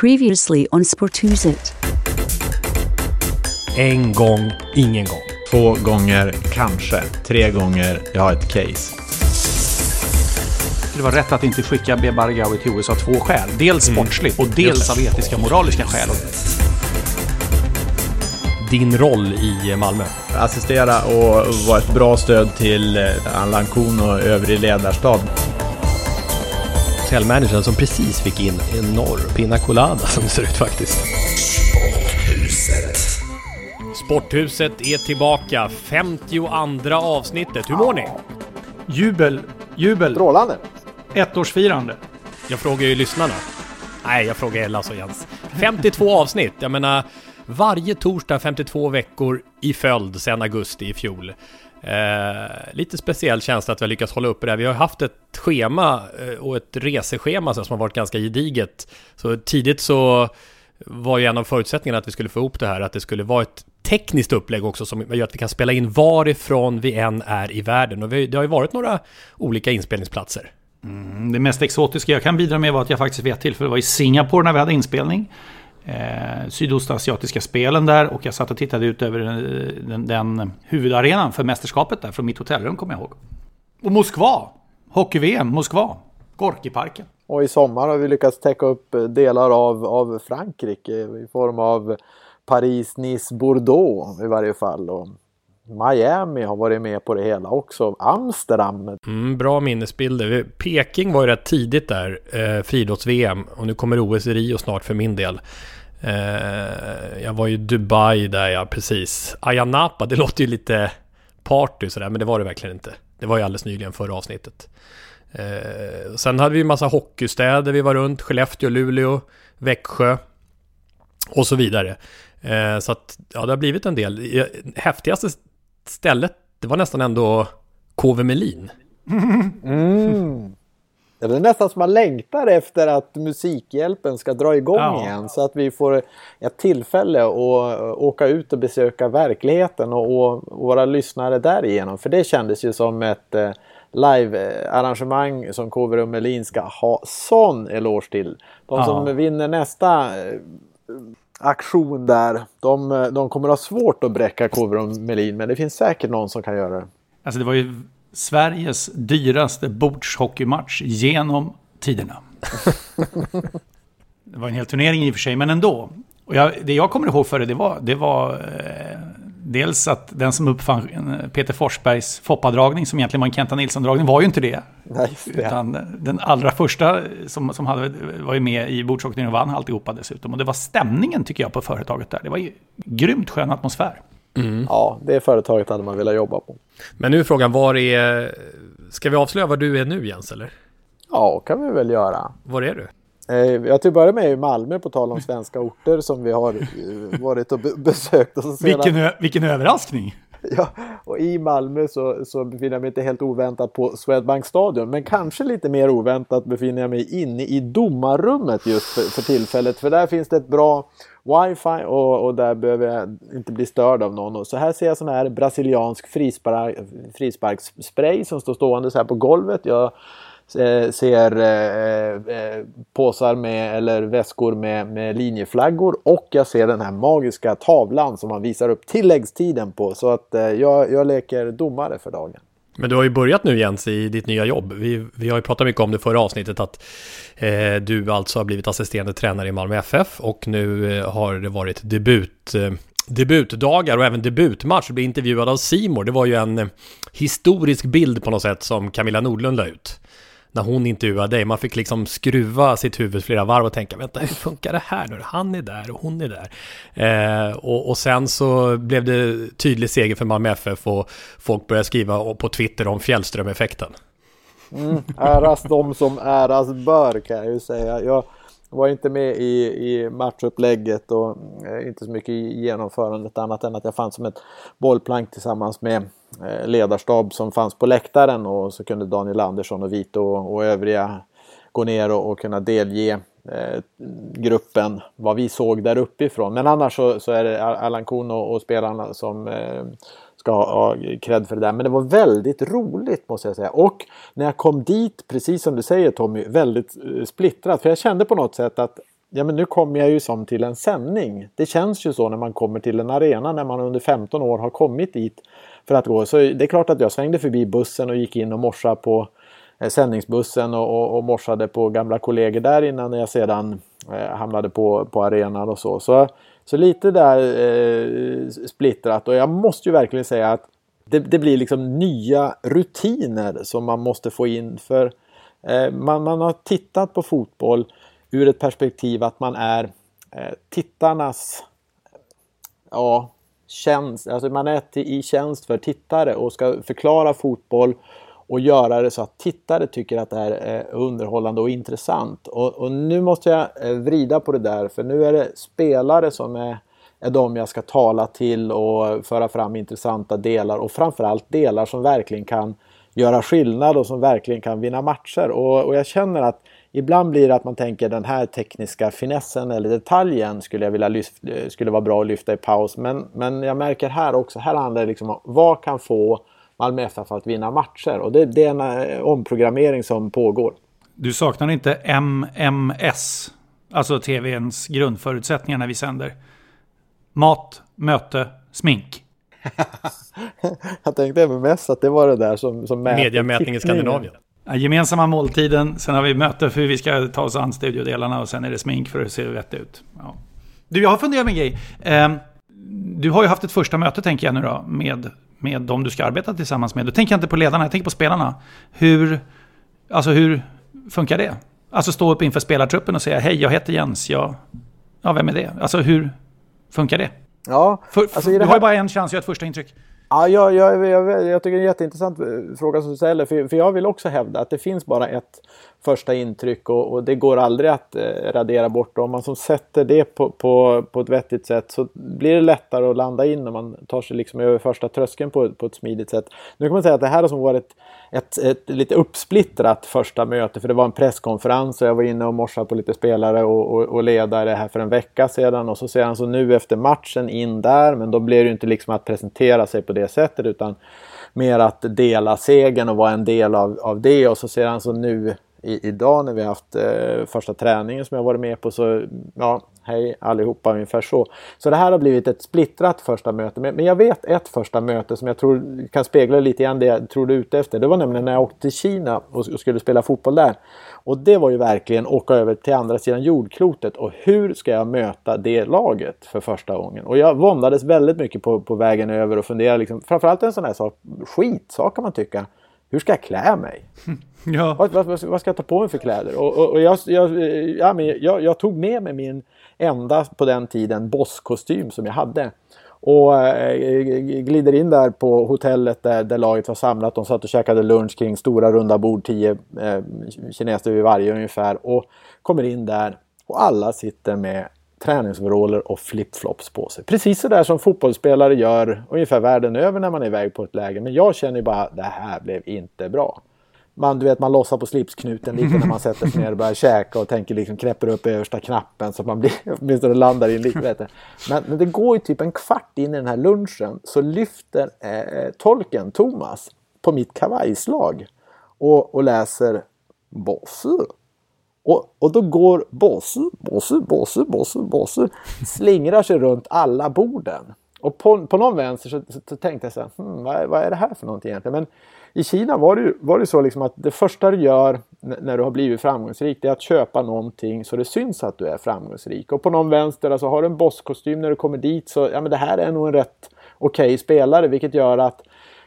Previously on Sporthuset. En gång, ingen gång. Två gånger, kanske. Tre gånger, jag har ett case. Det var rätt att inte skicka Bebargawi till USA av två skäl. Dels sportsligt och dels av etiska moraliska skäl. Din roll i Malmö. Assistera och vara ett bra stöd till eh, Allan Kuhn och övrig ledarstab. Hotellmanagern som precis fick in en enorm pina colada som det ser ut faktiskt. Sporthuset är tillbaka. 52 avsnittet. Hur mår ni? Jubel, jubel, Strålande. ettårsfirande. Jag frågar ju lyssnarna. Nej, jag frågar Ellas och Jens. 52 avsnitt. Jag menar, varje torsdag 52 veckor i följd sedan augusti i fjol. Eh, lite speciell känsla att vi har lyckats hålla uppe det här. Vi har haft ett schema eh, och ett reseschema som har varit ganska gediget. Så tidigt så var ju en av förutsättningarna att vi skulle få ihop det här, att det skulle vara ett tekniskt upplägg också som gör att vi kan spela in varifrån vi än är i världen. Och vi, det har ju varit några olika inspelningsplatser. Mm, Det mest exotiska jag kan bidra med var att jag faktiskt vid ett tillfälle var i Singapore när vi hade inspelning. Eh, Sydostasiatiska spelen där och jag satt och tittade ut över den, den, den huvudarenan för mästerskapet där från mitt hotellrum kommer jag ihåg. Och Moskva! Hockey-VM, Moskva. Gorkiparken. Och i sommar har vi lyckats täcka upp delar av, av Frankrike i form av Paris, Nice, Bordeaux i varje fall. Och Miami har varit med på det hela också. Amsterdam. Mm, bra minnesbilder. Peking var ju rätt tidigt där, eh, friidrotts-VM. Och nu kommer OS i Rio snart för min del. Eh, jag var ju i Dubai där, ja precis. Ayia Napa, det låter ju lite party sådär, men det var det verkligen inte. Det var ju alldeles nyligen förra avsnittet. Eh, sen hade vi ju massa hockeystäder vi var runt. Skellefteå, Luleå, Växjö och så vidare. Eh, så att, ja, det har blivit en del. Häftigaste stället, det var nästan ändå KV Melin. Mm. Det är nästan som man längtar efter att Musikhjälpen ska dra igång Ja. igen så att vi får ett tillfälle att åka ut och besöka verkligheten och, och våra lyssnare därigenom. För det kändes ju som ett eh, live-arrangemang som KV Rum Melin ska ha sån eloge till. De Ja. som vinner nästa eh, aktion där, de, de kommer ha svårt att bräcka KV Rum Melin men det finns säkert någon som kan göra det. Alltså det var ju Sveriges dyraste bordshockeymatch genom tiderna. det var en hel turnering i och för sig, men ändå. Och jag, det jag kommer ihåg för det, det var, det var eh, dels att den som uppfann eh, Peter Forsbergs Foppa-dragning, som egentligen var en Kenta Nilsson-dragning, var ju inte det. Nej, det. Utan den allra första som, som hade, var ju med i bordshockey och vann alltihopa dessutom. Och det var stämningen tycker jag på företaget där. Det var ju grymt skön atmosfär. Ja, det företaget hade man velat jobba på. Men nu är frågan, var är... Ska vi avslöja var du är nu Jens, eller? Ja, kan vi väl göra. Var är du? Eh, Jag till att börja med i Malmö på tal om svenska orter som vi har eh, varit och be- besökt. Och, så sedan, Vilken, vilken överraskning! ja, och i Malmö så, så befinner jag mig inte helt oväntat på Swedbank Stadion. Men kanske lite mer oväntat befinner jag mig inne i domarrummet just för, för tillfället. För där finns det ett bra wifi och, och där behöver jag inte bli störd av någon. Och så här ser jag sån här brasiliansk frispark, frisparksspray som står stående så här på golvet. Jag eh, ser eh, eh, påsar med, eller väskor med, med linjeflaggor och jag ser den här magiska tavlan som man visar upp tilläggstiden på. Så att eh, jag, jag leker domare för dagen. Men du har ju börjat nu Jens i ditt nya jobb. Vi, vi har ju pratat mycket om det förra avsnittet att eh, du alltså har blivit assisterande tränare i Malmö FF och nu eh, har det varit debut, eh, debutdagar och även debutmatch. Du blev intervjuad av Simor. Det var ju en eh, historisk bild på något sätt som Camilla Nordlund la ut när hon intervjuade dig. Man fick liksom skruva sitt huvud flera varv och tänka, vänta hur funkar det här nu? Han är där och hon är där. Eh, och, och, sen så blev det tydlig seger för Malmö FF och folk började skriva på Twitter om Fjällström-effekten. Mm, äras de som äras bör kan jag ju säga. Jag var inte med i, i matchupplägget och eh, inte så mycket i genomförandet annat än att jag fanns som ett bollplank tillsammans med eh, ledarstab som fanns på läktaren och så kunde Daniel Andersson och Vito och, övriga gå ner och, och kunna delge eh, gruppen vad vi såg där uppifrån. Men annars så, så är det Allan Kuhn och, och spelarna som eh, ska ha, cred för det där. Men det var väldigt roligt måste jag säga. Och när jag kom dit, precis som du säger Tommy, väldigt eh, splittrat. För jag kände på något sätt att ja, men nu kommer jag ju som till en sändning. Det känns ju så när man kommer till en arena när man under 15 år har kommit dit för att gå. Så det är klart att jag svängde förbi bussen och gick in och morsade på eh, sändningsbussen och, och, och morsade på gamla kollegor där innan jag sedan eh, hamnade på, på arenan och så. Så, så lite där eh, splittrat och jag måste ju verkligen säga att det, det, blir liksom nya rutiner som man måste få in. För eh, man, man har tittat på fotboll ur ett perspektiv att man är eh, tittarnas ja, tjänst, alltså man är i tjänst för tittare och ska förklara fotboll och göra det så att tittare tycker att det är underhållande och intressant. Och, och, nu måste jag eh, vrida på det där för nu är det spelare som är, är de jag ska tala till och föra fram intressanta delar och framförallt delar som verkligen kan göra skillnad och som verkligen kan vinna matcher. Och, och jag känner att Ibland blir det att man tänker den här tekniska finessen eller detaljen skulle jag vilja lyfta, eh, skulle vara bra att lyfta i paus. Men, men jag märker här också, här handlar det liksom om vad kan få Malmö FF att vinna matcher? Och det, det är en eh, omprogrammering som pågår. Du saknar inte MMS, alltså TVns grundförutsättningar när vi sänder? Mat, möte, smink. jag tänkte MMS att det var det där som, som mäter Mediamätning i Skandinavien. Ja, gemensamma måltiden, sen har vi möte för hur vi ska ta oss an studiodelarna och sen är det smink för att se rätt ut. Ja. Du, jag har funderat med en grej. Eh, du har ju haft ett första möte, tänker jag nu då, med, med de du ska arbeta tillsammans med. Då tänker jag inte på ledarna, jag tänker på spelarna. Hur, alltså hur funkar det? Alltså stå upp inför spelartruppen och säga hej, jag heter Jens, jag... Ja, vem är det? Alltså hur funkar det? Ja, för, alltså du har ju bara en chans att göra ett första intryck. Ja, jag, jag, jag, jag tycker det är en jätteintressant eh, fråga som du ställer. För, för jag vill också hävda att det finns bara ett första intryck och, och det går aldrig att eh, radera bort. Om man som sätter det på, på, på ett vettigt sätt så blir det lättare att landa in när man tar sig liksom över första tröskeln på, på ett smidigt sätt. Nu kan man säga att det här har som varit ett, ett, lite uppsplittrat första möte för det var en presskonferens och jag var inne och morsade på lite spelare och, och, och ledare här för en vecka sedan och så ser han så nu efter matchen in där men då blir det ju inte liksom att presentera sig på det sättet utan mer att dela segern och vara en del av, av det och så ser han så nu i, idag när vi har haft eh, första träningen som jag varit med på så ja, hej allihopa ungefär så. Så det här har blivit ett splittrat första möte. Men, men jag vet ett första möte som jag tror kan spegla lite grann det jag tror du är ute efter. Det var nämligen när jag åkte till Kina och, och skulle spela fotboll där. Och det var ju verkligen åka över till andra sidan jordklotet och hur ska jag möta det laget för första gången? Och jag våndades väldigt mycket på, på vägen över och funderade liksom, framförallt en sån här sak, skitsak kan man tycka. Hur ska jag klä mig? Ja. Vad, vad, vad, ska jag ta på mig för kläder? Och, och, och jag, jag, ja, men jag, jag, tog med mig min enda på den tiden bosskostym som jag hade. Och eh, glider in där på hotellet där, där laget var samlat. De satt och käkade lunch kring stora runda bord, tio eh, kineser vid varje ungefär. Och kommer in där och alla sitter med träningsoveraller och flipflops på sig. Precis så där som fotbollsspelare gör ungefär världen över när man är iväg på ett läger. Men jag känner ju bara, det här blev inte bra man, du vet, man lossar på slipsknuten lite när man sätter sig ner och börjar käka och tänker liksom knäpper upp översta knappen så att man blir, åtminstone landar i en lite. Men, men det går ju typ en kvart in i den här lunchen så lyfter eh, tolken Thomas på mitt kavajslag och, och läser Bosse. Och, och då går Bosse, Bosse, Bosse, Bosse, Bosse slingrar sig runt alla borden. och på, på någon vänster så, så, så tänkte jag så här, hmm, vad, vad, är det här för någonting egentligen? Men i Kina var det ju var det så liksom att det första du gör när du har blivit framgångsrik det är att köpa någonting så det syns att du är framgångsrik. Och på någon vänster, alltså har du en bosskostym när du kommer dit så ja men det här är nog en rätt okej okay spelare vilket gör att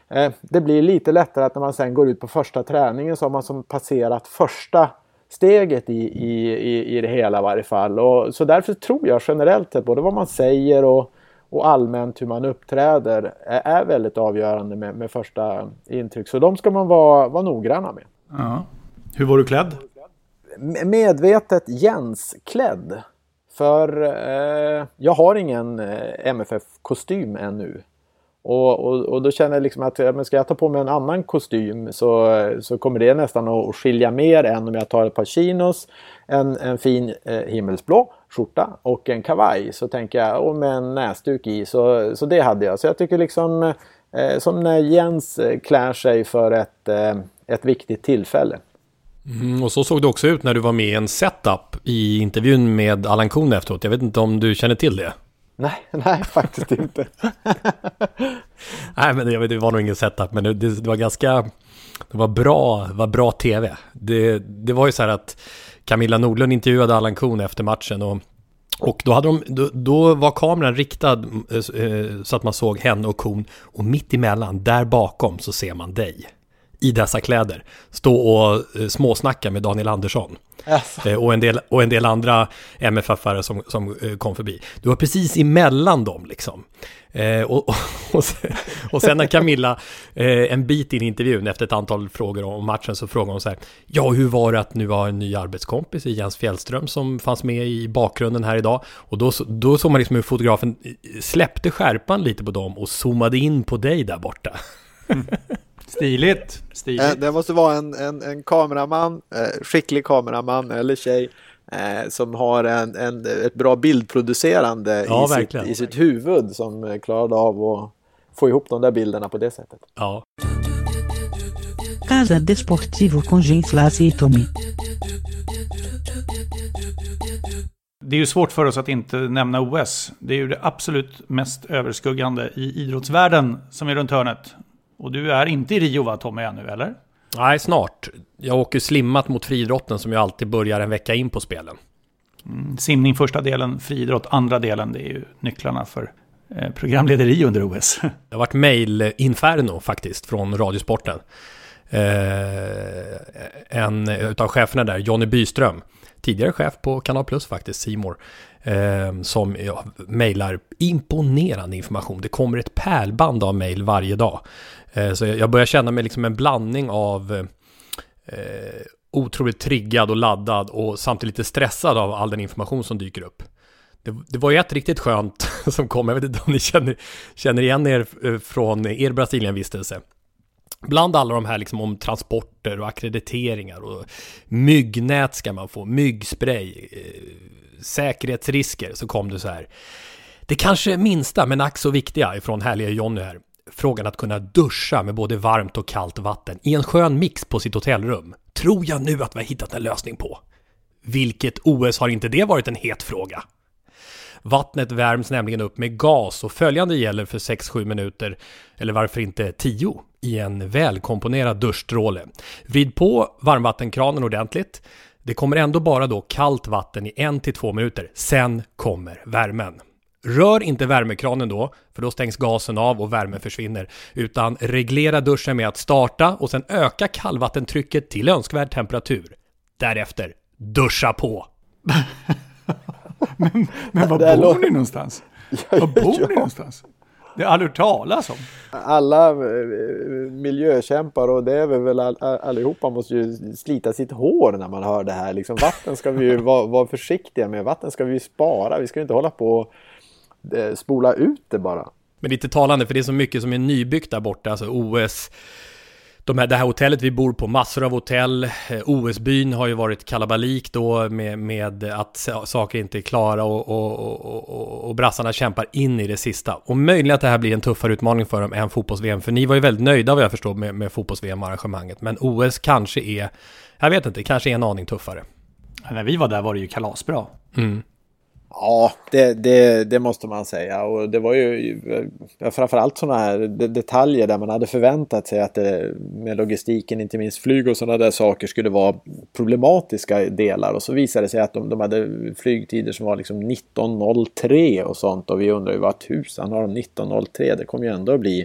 eh, det blir lite lättare att när man sen går ut på första träningen så har man som passerat första steget i, i, i, i det hela i varje fall. Och, så därför tror jag generellt sett både vad man säger och, och allmänt hur man uppträder är, är väldigt avgörande med, med, första intryck. Så de ska man vara, vara noggranna med. Ja. Hur var du klädd? Medvetet Jens-klädd. För eh, jag har ingen eh, MFF-kostym ännu. Och, och, och, då känner jag liksom att men ska jag ta på mig en annan kostym så, så kommer det nästan att skilja mer än om jag tar ett par chinos, en, en fin eh, himmelsblå skjorta och en kavaj. Så tänker jag, och med en näsduk i, så, så det hade jag. Så jag tycker liksom eh, som när Jens eh, klär sig för ett, eh, ett viktigt tillfälle. Mm, och så såg det också ut när du var med i en setup i intervjun med Allan Kuhn efteråt. Jag vet inte om du känner till det? Nej, nej faktiskt inte. nej, men det, det var nog ingen setup, men det, det var ganska... Det var bra, var bra tv. Det, det var ju så här att Camilla Nordlund intervjuade Allan Kuhn efter matchen och och då, hade de, då, då, var kameran riktad eh, eh, så att man såg henne och kon och mitt emellan, där bakom, så ser man dig i dessa kläder stå och eh, småsnacka med Daniel Andersson. Yes. Eh, och, en del, och en del andra MFF-are som, som eh, kom förbi. Du var precis emellan dem liksom. Eh, och, och, och, sen, och sen när Camilla, eh, en bit in i intervjun efter ett antal frågor om matchen, så frågar hon så här, ja hur var det att nu var en ny arbetskompis i Jens Fjällström som fanns med i bakgrunden här idag? Och då, då såg man liksom hur fotografen släppte skärpan lite på dem och zoomade in på dig där borta. Mm. Stiligt. Stiligt. Eh, det måste vara en, en, en kameraman, eh, skicklig kameraman eller tjej eh, som har en, en, ett bra bildproducerande ja, i, sitt, i sitt huvud som klarade av att få ihop de där bilderna på det sättet. Ja. Casa Desportivo con Genflase e Tommy. Det är ju svårt för oss att inte nämna OS. Det är ju det absolut mest överskuggande i idrottsvärlden som är runt hörnet. Och du är inte i Rio va Tommy ännu eller? Nej, snart. Jag åker slimmat mot friidrotten som jag alltid börjar en vecka in på spelen. Mm, simning första delen, friidrott andra delen. Det är ju nycklarna för eh, programlederi under OS. Det har varit mail-inferno faktiskt från Radiosporten. Eh, en utav cheferna där, Jonny Byström, tidigare chef på Kanal Plus faktiskt, Simor eh, som ja, mejlar imponerande information. Det kommer ett pärlband av mejl varje dag. Eh, så jag börjar känna mig liksom en blandning av eh, eh, otroligt triggad och laddad och samtidigt lite stressad av all den information som dyker upp. Det, det, var ju ett riktigt skönt som kom, jag vet inte om ni känner, känner igen er eh, från er Brasilienvistelse. Bland alla de här liksom om transporter och akkrediteringar och myggnät ska man få, myggspray, eh, säkerhetsrisker, så kom det så här. Det kanske minsta men ack så viktiga ifrån härliga Jonny här frågan att kunna duscha med både varmt och kallt vatten i en skön mix på sitt hotellrum tror jag nu att vi har hittat en lösning på. Vilket OS har inte det varit en het fråga? Vattnet värms nämligen upp med gas och följande gäller för 6-7 minuter, eller varför inte 10, i en välkomponerad duschstråle. Vrid på varmvattenkranen ordentligt. Det kommer ändå bara då kallt vatten i 1-2 minuter. Sen kommer värmen. Rör inte värmekranen då, för då stängs gasen av och värmen försvinner. Utan reglera duschen med att starta och sen öka kallvattentrycket till önskvärd temperatur. Därefter, duscha på! men, men var bor låter... ni någonstans? Ja, var bor ja. ni någonstans? Det har aldrig hört talas om. Alla eh, miljökämpar och det är vi väl all, allihopa måste ju slita sitt hår när man hör det här. Liksom, vatten ska vi ju vara, vara försiktiga med. Vatten ska vi spara. Vi ska inte hålla på och spola ut det bara. Men lite talande, för det är så mycket som är nybyggt där borta, alltså OS, de här, det här hotellet vi bor på, massor av hotell. Eh, OS-byn har ju varit kalabalik då med, med att saker inte är klara och, och, och, och, brassarna kämpar in i det sista. Och möjligen att det här blir en tuffare utmaning för dem än fotbolls-VM, för ni var ju väldigt nöjda vad jag förstår med, med fotbolls-VM-arrangemanget. Men OS kanske är, jag vet inte, kanske är en aning tuffare. När vi var där var det ju kalasbra. Mm. Ja, det, det, det, måste man säga. Och det var ju framförallt sådana här detaljer där man hade förväntat sig att det med logistiken, inte minst flyg och sådana där saker, skulle vara problematiska delar. Och så visade det sig att de, de hade flygtider som var liksom 19.03 och sånt. Och vi undrar ju vad tusan har de 19.03? Det kommer ju ändå att bli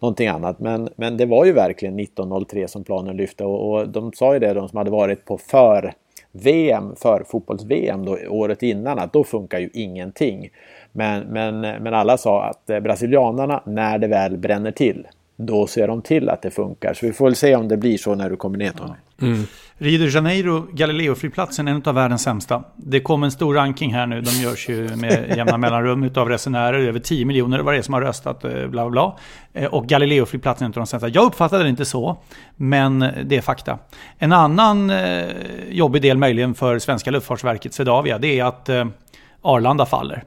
någonting annat. Men, men det var ju verkligen 19.03 som planen lyfte och, och de sa ju det, de som hade varit på för VM, för fotbolls-VM då, året innan, att då funkar ju ingenting. Men, men, men alla sa att eh, brasilianarna, när det väl bränner till, då ser de till att det funkar. Så vi får väl se om det blir så när du kommer ner Tony. Mm. Rio de Janeiro, Galileo-flygplatsen, är en av världens sämsta. Det kom en stor ranking här nu, de görs ju med jämna mellanrum av resenärer, över 10 miljoner var det som har röstat, eh, bla bla bla. Eh, och Galileo-flygplatsen är en av de sämsta. Jag uppfattade det inte så, men det är fakta. En annan eh, jobbig del möjligen för svenska luftfartsverket Swedavia, det är att Arlanda faller.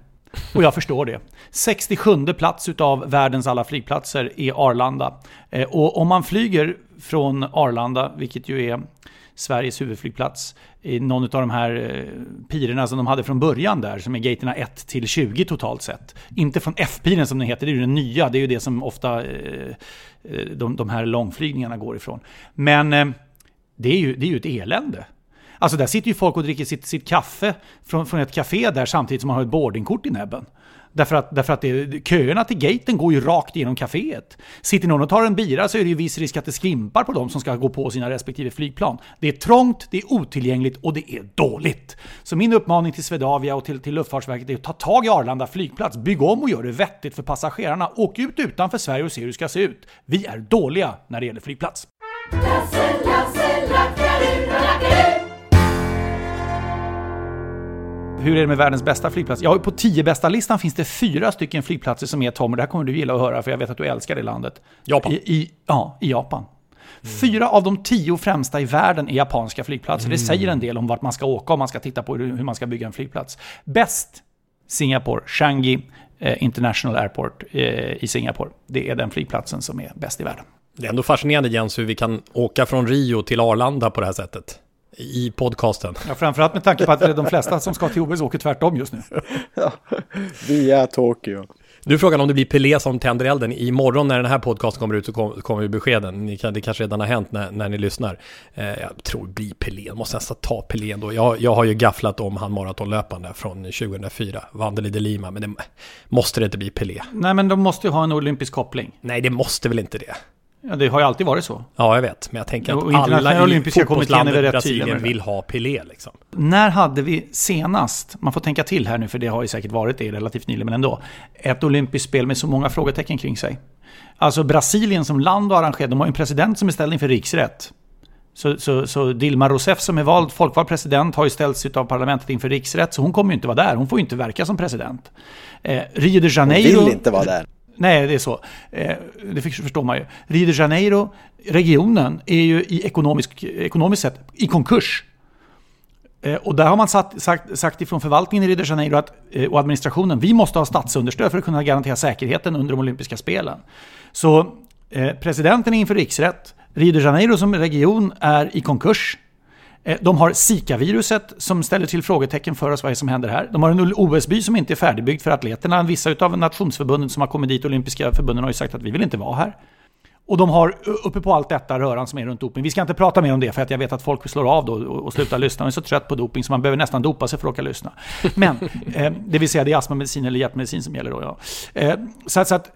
Och jag förstår det. 67 plats utav världens alla flygplatser är Arlanda. Och om man flyger från Arlanda, vilket ju är Sveriges huvudflygplats, i någon av de här eh, pirerna som de hade från början där, som är gaterna 1 till 20 totalt sett. Inte från F-piren som den heter, det är ju den nya, det är ju det som ofta eh, eh, de, de här långflygningarna går ifrån. Men det är ju, det är ju ett elände. Alltså där sitter ju folk och dricker sitt, sitt kaffe från, från ett café där samtidigt som man har ett boardingkort i näbben. Därför att, därför att det, köerna till gaten går ju rakt igenom kaféet. Sitter någon och tar en bira så är det ju viss risk att det skvimpar på dem som ska gå på sina respektive flygplan. Det är trångt, det är otillgängligt och det är dåligt. Så min uppmaning till Swedavia och till, till Luftfartsverket är att ta tag i Arlanda flygplats, bygg om och gör det vettigt för passagerarna. Åk ut utanför Sverige och se hur det ska se ut. Vi är dåliga när det gäller flygplats. Lasse, Lasse, Hur är det med världens bästa flygplats? Ja, på 10 bästa listan finns det fyra stycken flygplatser som är Tom, och det här kommer du gilla att höra för jag vet att du älskar det landet. Japan. I, i ja, i Japan. Mm. Fyra av de tio främsta i världen är japanska flygplatser. Mm. Det säger en del om vart man ska åka om man ska titta på hur man ska bygga en flygplats. Bäst Singapore, Changi eh, International Airport eh, i Singapore. Det är den flygplatsen som är bäst i världen. Det är ändå fascinerande Jens hur vi kan åka från Rio till Arlanda på det här sättet i podcasten. Ja, framförallt med tanke på att de flesta som ska till OS åker tvärtom just nu. Ja, via Tokyo. Du frågar om det blir Pelé som tänder elden. Imorgon när den här podcasten kommer ut så kommer kom beskeden. Ni kan, det kanske redan har hänt när, när ni lyssnar. Eh, jag tror det blir Pelé. Jag måste nästan ta Pelé ändå. Jag, jag har ju gafflat om han maratonlöpande från 2004. Vandeli de Lima. Men det, måste det inte bli Pelé? Nej, men de måste ju ha en olympisk koppling. Nej, det måste väl inte det? Ja, det har ju alltid varit så. Ja, jag vet. Men jag tänker att alla i fotbollslandet Brasilien vill ha Pelé. Liksom. När hade vi senast, man får tänka till här nu för det har ju säkert varit det relativt nyligen, men ändå, ett olympiskt spel med så många frågetecken kring sig. Alltså Brasilien som land har arrangerat, de har ju en president som är ställd inför riksrätt. Så, så, så, Dilma Rousseff som är vald, folkvald president har ju ställts av parlamentet inför riksrätt, så hon kommer ju inte vara där. Hon får ju inte verka som president. Eh, Rio de Janeiro... Hon vill inte vara där. Nej, det är så. Eh, det förstår man ju. Rio de Janeiro, regionen, är ju i ekonomisk, ekonomiskt sett i konkurs. Eh, och där har man sagt, sagt, sagt ifrån förvaltningen i Rio de Janeiro att, eh, och administrationen, vi måste ha statsunderstöd för att kunna garantera säkerheten under de olympiska spelen. Så presidenten är inför riksrätt. Rio de Janeiro som region är i konkurs. Eh, de har Zika-viruset som ställer till frågetecken för oss vad som händer här. De har en OS-by som inte är färdigbyggd för atleterna. Vissa av nationsförbunden som har kommit dit, olympiska förbunden, har ju sagt att vi vill inte vara här. Och de har uppe på allt detta röran som är runt doping. Vi ska inte prata mer om det för att jag vet att folk slår av då och slutar lyssna. Man är så trött på doping så man behöver nästan dopa sig för att orka lyssna. Men, eh, det vill säga det är astmamedicin eller hjärtmedicin som gäller då. Ja. Eh, så, att, så att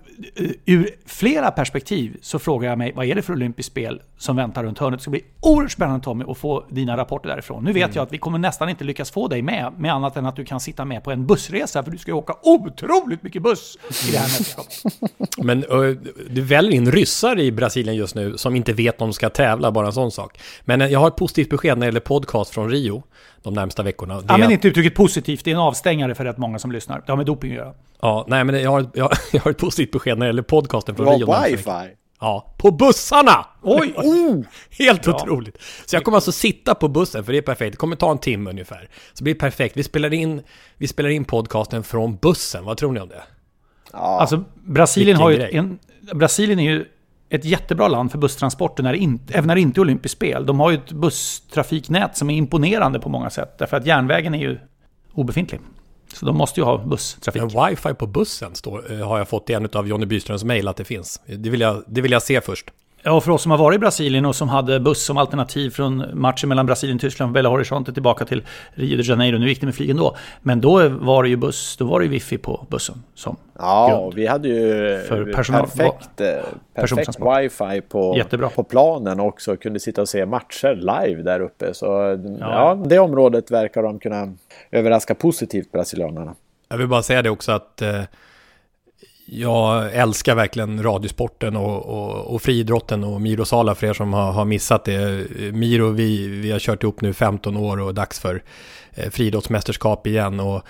ur flera perspektiv så frågar jag mig vad är det för olympiskt spel som väntar runt hörnet. Det ska bli oerhört spännande Tommy att få dina rapporter därifrån. Nu vet mm. jag att vi kommer nästan inte lyckas få dig med, med annat än att du kan sitta med på en bussresa, för du ska åka otroligt mycket buss i det här mästerskapet. Men uh, du väljer in ryssar i Brasilien just nu som inte vet om de ska tävla, bara en sån sak. Men uh, jag har ett positivt besked när det gäller podcast från Rio de närmsta veckorna. Använd inte uttrycket positivt, det är en avstängare för rätt många som lyssnar. Det har med doping att göra. Ja, nej men jag har, jag, jag har ett positivt besked när det gäller podcasten från Rio. wifi? Ja, på bussarna! Oj! Oh, helt ja. otroligt! Så jag kommer alltså sitta på bussen, för det är perfekt. Det kommer ta en timme ungefär. Så det blir perfekt. Vi spelar in, vi spelar in podcasten från bussen. Vad tror ni om det? Ja. Alltså, Brasilien har ju en... Brasilien är ju ett jättebra land för busstransporter, när inte, även när det inte är olympiskt spel. De har ju ett busstrafiknät som är imponerande på många sätt, därför att järnvägen är ju obefintlig. Så de måste ju ha busstrafik. Men wifi på bussen står, eh, har jag fått i en av Jonny Byströms mejl att det finns. Det vill, jag, det vill jag se först. Ja, för oss som har varit i Brasilien och som hade buss som alternativ från matchen mellan Brasilien och Tyskland, Belo Horizonte tillbaka till Rio de Janeiro. Nu gick det med flygen då. Men då var det ju buss, då var det ju wifi på bussen som Ja, grund. vi hade ju För personal- perfekt, eh, perfekt wifi på, Jättebra. på planen också. Kunde sitta och se matcher live där uppe. Så ja. det området verkar de kunna överraska positivt brasilianerna. Jag vill bara säga det också att eh, jag älskar verkligen radiosporten och, och, och friidrotten och Miro Sala för er som har, har missat det. Miro, vi, vi har kört ihop nu 15 år och dags för eh, friidrottsmästerskap igen. Och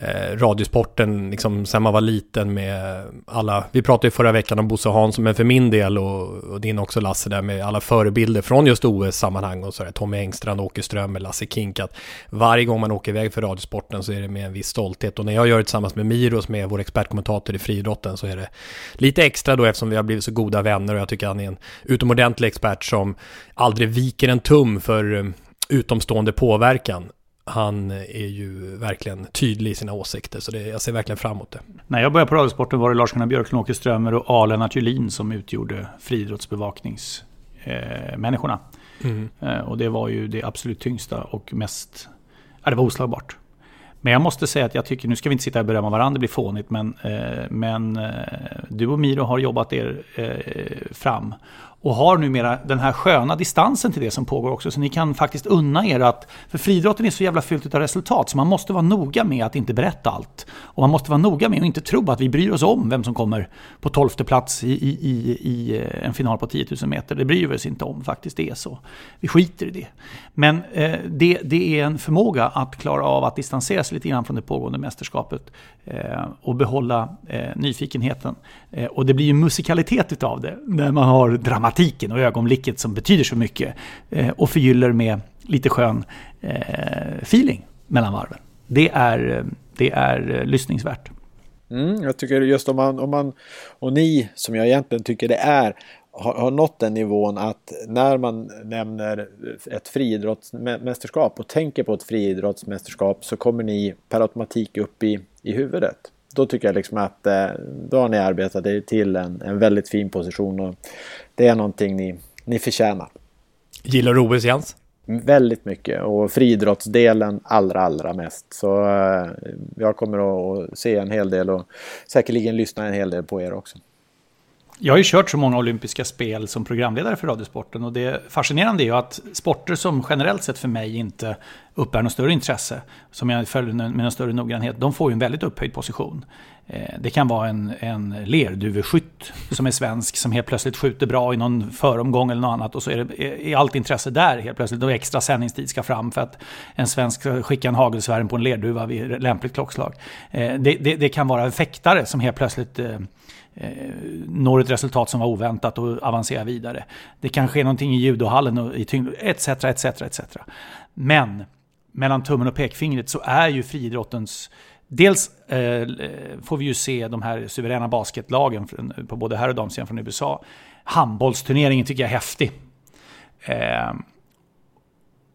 eh, radiosporten, liksom, sen man var liten med alla, vi pratade ju förra veckan om Bosse Hansson, men för min del och, och din också Lasse där med alla förebilder från just OS-sammanhang och sådär, Tommy Engstrand, Åke Ström, Lasse Kink, att varje gång man åker iväg för radiosporten så är det med en viss stolthet. Och när jag gör det tillsammans med Miro som är vår expertkommentator i friidrotten så är det lite extra då eftersom vi har blivit så goda vänner och jag tycker han är en utomordentlig expert som aldrig viker en tum för eh, utomstående påverkan han är ju verkligen tydlig i sina åsikter, så det, jag ser verkligen fram emot det. När jag började på Radiosporten var det Lars-Gunnar Björklund, Åke Strömer och A. Lennart Julin som utgjorde friidrottsbevakningsmänniskorna. Mm. Eh, och det var ju det absolut tyngsta och mest... Ja, det var oslagbart. Men jag måste säga att jag tycker, nu ska vi inte sitta här och berömma varandra, det blir fånigt, men, eh, men eh, du och Miro har jobbat er eh, fram. Och har numera den här sköna distansen till det som pågår också. Så ni kan faktiskt unna er att... För friidrotten är så jävla fyllt av resultat så man måste vara noga med att inte berätta allt. Och man måste vara noga med att inte tro att vi bryr oss om vem som kommer på tolfte plats i, i, i, i eh, en final på 10 000 meter. Det bryr vi oss inte om faktiskt, det är så. Vi skiter i det. Men eh, det, det är en förmåga att klara av att distansera sig lite grann från det pågående mästerskapet. Eh, och behålla eh, nyfikenheten. Eh, och det blir ju musikalitet utav det. När man har dramatiken och ögonblicket som betyder så mycket. Eh, och förgyller med lite skön eh, feeling mellan varven. Det är, eh, det är eh, lyssningsvärt. Mm, jag tycker just om man, om man, och ni som jag egentligen tycker det är, har, har nått den nivån att när man nämner ett friidrottsmästerskap och tänker på ett friidrottsmästerskap så kommer ni per automatik upp i, i huvudet. Då tycker jag liksom att eh, då har ni arbetat er till en, en väldigt fin position och det är någonting ni, ni förtjänar. Gillar du OS Jens? Väldigt mycket och friidrottsdelen allra allra mest. Så eh, jag kommer att se en hel del och säkerligen lyssna en hel del på er också. Jag har ju kört så många olympiska spel som programledare för Radiosporten och det fascinerande är ju att sporter som generellt sett för mig inte uppbär något större intresse, som jag följer med någon större noggrannhet, de får ju en väldigt upphöjd position. Eh, det kan vara en, en lerduveskytt som är svensk som helt plötsligt skjuter bra i någon föromgång eller något annat och så är, det, är allt intresse där helt plötsligt och extra sändningstid ska fram för att en svensk ska skicka en hagelsvärm på en lerduva vid lämpligt klockslag. Eh, det, det, det kan vara en fäktare som helt plötsligt eh, når ett resultat som var oväntat och avancerar vidare. Det kan ske någonting i judohallen och i tyngd, etc, etc, etc. Men mellan tummen och pekfingret så är ju friidrottens Dels eh, får vi ju se de här suveräna basketlagen från- på både herr och damsidan från USA. Handbollsturneringen tycker jag är häftig. Eh,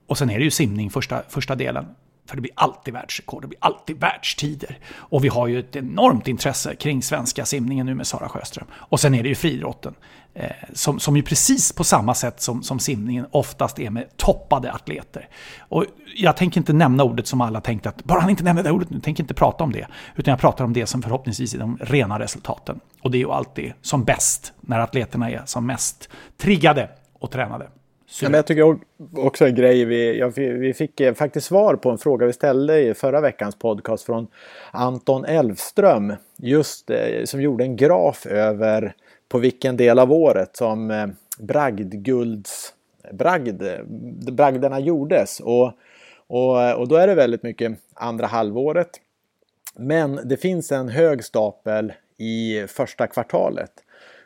och sen är det ju simning första, första delen. För det blir alltid världsrekord, det blir alltid världstider. Och vi har ju ett enormt intresse kring svenska simningen nu med Sara Sjöström. Och sen är det ju friidrotten. Eh, som, som ju precis på samma sätt som, som simningen oftast är med toppade atleter. Och jag tänker inte nämna ordet som alla tänkte att bara han inte nämner det ordet nu, tänker inte prata om det. Utan jag pratar om det som förhoppningsvis är de rena resultaten. Och det är ju alltid som bäst när atleterna är som mest triggade och tränade. Ja, men jag tycker också en grej, vi, ja, vi, vi fick eh, faktiskt svar på en fråga vi ställde i förra veckans podcast från Anton Elfström. Just eh, som gjorde en graf över på vilken del av året som eh, bragdgulds, bragd, bragderna gjordes. Och, och, eh, och då är det väldigt mycket andra halvåret. Men det finns en hög stapel i första kvartalet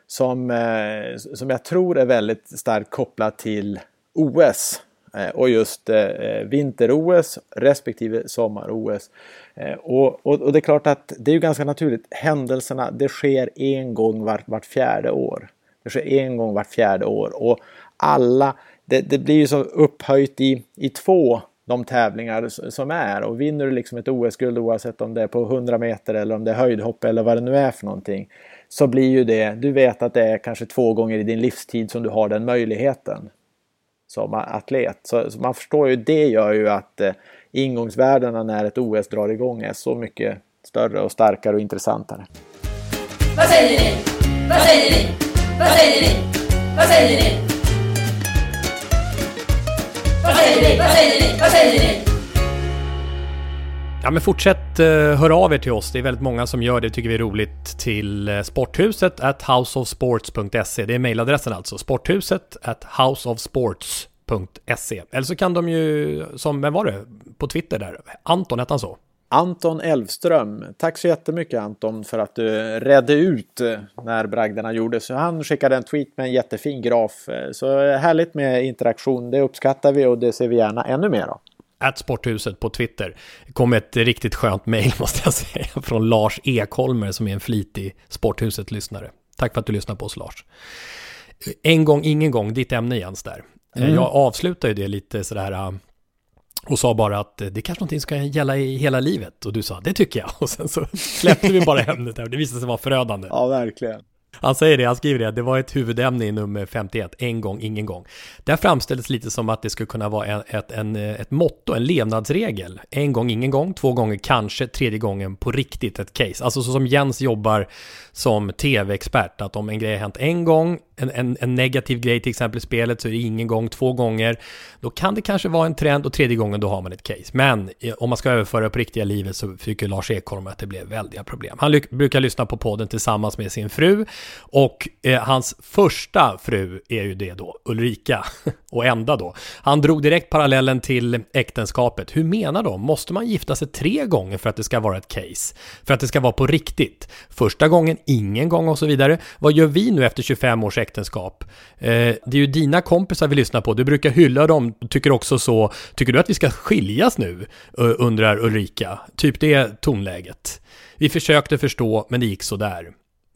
som, eh, som jag tror är väldigt starkt kopplad till OS eh, och just eh, eh vinter-OS respektive sommar-OS. Eh, och, och, och det är klart att det är ju ganska naturligt. Händelserna, det sker en gång vart, vart fjärde år. Det sker en gång vart fjärde år och alla, det, det blir ju så upphöjt i, i två de tävlingar som är. Och vinner du liksom ett OS-guld oavsett om det är på 100 meter eller om det är höjdhopp eller vad det nu är för någonting. Så blir ju det, du vet att det är kanske två gånger i din livstid som du har den möjligheten. Som atlet. Så, så man förstår ju, det gör ju att eh, ingångsvärdena när ett OS drar igång är så mycket större och starkare och intressantare. Vad säger ni? Vad säger ni? Vad säger ni? Vad säger ni? Vad säger ni? Vad säger ni? Vad säger ni? Ja men fortsätt eh, höra av er till oss. Det är väldigt många som gör det, tycker vi är roligt, till eh, sporthuset at houseofsports.se. Det är mejladressen alltså. Sporthuset at houseofsports.se. Eller så kan de ju, som, vem var det, på Twitter där? Anton, hette han så? Anton Elfström. Tack så jättemycket Anton för att du redde ut eh, när bragderna gjordes. Han skickade en tweet med en jättefin graf. Eh, så härligt med interaktion. Det uppskattar vi och det ser vi gärna ännu mer av. At Sporthuset på Twitter. Det kom ett riktigt skönt mejl måste jag säga från Lars Ekholmer som är en flitig Sporthuset-lyssnare. Tack för att du lyssnar på oss Lars. En gång, ingen gång, ditt ämne Jens där. Mm. Jag avslutar ju det lite sådär och sa bara att det kanske någonting ska gälla i hela livet. Och du sa, det tycker jag. Och sen så släppte vi bara ämnet där och det visade sig vara förödande. Ja, verkligen. Han säger det, han skriver det, det var ett huvudämne i nummer 51, en gång, ingen gång. Där framställdes lite som att det skulle kunna vara en, ett, en, ett motto, en levnadsregel. En gång, ingen gång, två gånger, kanske, tredje gången på riktigt ett case. Alltså så som Jens jobbar som tv-expert, att om en grej har hänt en gång, en, en, en, negativ grej till exempel i spelet så är det ingen gång, två gånger. Då kan det kanske vara en trend och tredje gången då har man ett case. Men eh, om man ska överföra det på riktiga livet så tycker Lars Ekholm att det blev väldiga problem. Han brukar lyssna på podden tillsammans med sin fru och eh, hans första fru är ju det då, Ulrika, och enda då. Han drog direkt parallellen till äktenskapet. Hur menar de? Måste man gifta sig tre gånger för att det ska vara ett case? För att det ska vara på riktigt? Första gången, ingen gång och så vidare. Vad gör vi nu efter 25 års äktenskap? Eh, det är ju dina kompisar vi lyssnar på. Du brukar hylla dem, tycker också så. Tycker du att vi ska skiljas nu? Eh, undrar Ulrika. Typ det tonläget. Vi försökte förstå, men det gick så där.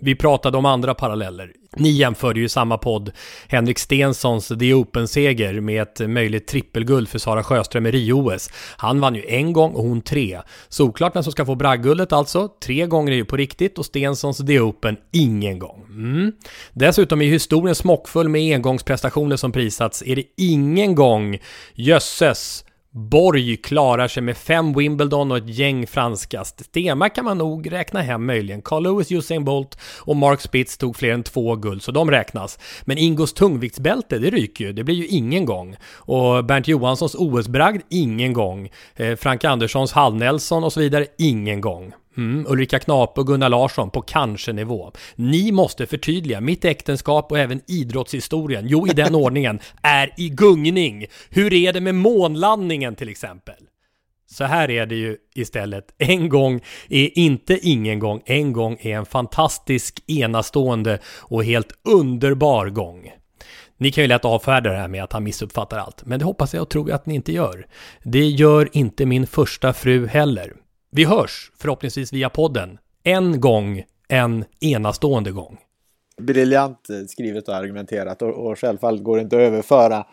Vi pratade om andra paralleller. Ni jämförde ju samma podd Henrik Stensons The Open-seger med ett möjligt trippelguld för Sara Sjöström i Rio-OS. Han vann ju en gång och hon tre. Såklart vem som ska få bragdguldet alltså. Tre gånger är ju på riktigt och Stensons The Open ingen gång. Mm. Dessutom är historien smockfull med engångsprestationer som prisats. Är det ingen gång, jösses, Borg klarar sig med fem Wimbledon och ett gäng franska. Stenmark kan man nog räkna hem möjligen. Carl Lewis, Usain Bolt och Mark Spitz tog fler än två guld, så de räknas. Men Ingos tungviktsbälte, det ryker ju. Det blir ju ingen gång. Och Bernt Johanssons OS-bragd, ingen gång. Eh, Frank Anderssons Hall Nelson och så vidare, ingen gång. Mm, Ulrika Knape och Gunnar Larsson på kanske-nivå. Ni måste förtydliga. Mitt äktenskap och även idrottshistorien, jo i den ordningen, är i gungning. Hur är det med månlandningen till exempel? Så här är det ju istället. En gång är inte ingen gång. En gång är en fantastisk, enastående och helt underbar gång. Ni kan ju lätt avfärda det här med att han missuppfattar allt, men det hoppas jag och tror att ni inte gör. Det gör inte min första fru heller. Vi hörs förhoppningsvis via podden. En gång, en enastående gång. Briljant skrivet och argumenterat och, och självfallet går det inte att överföra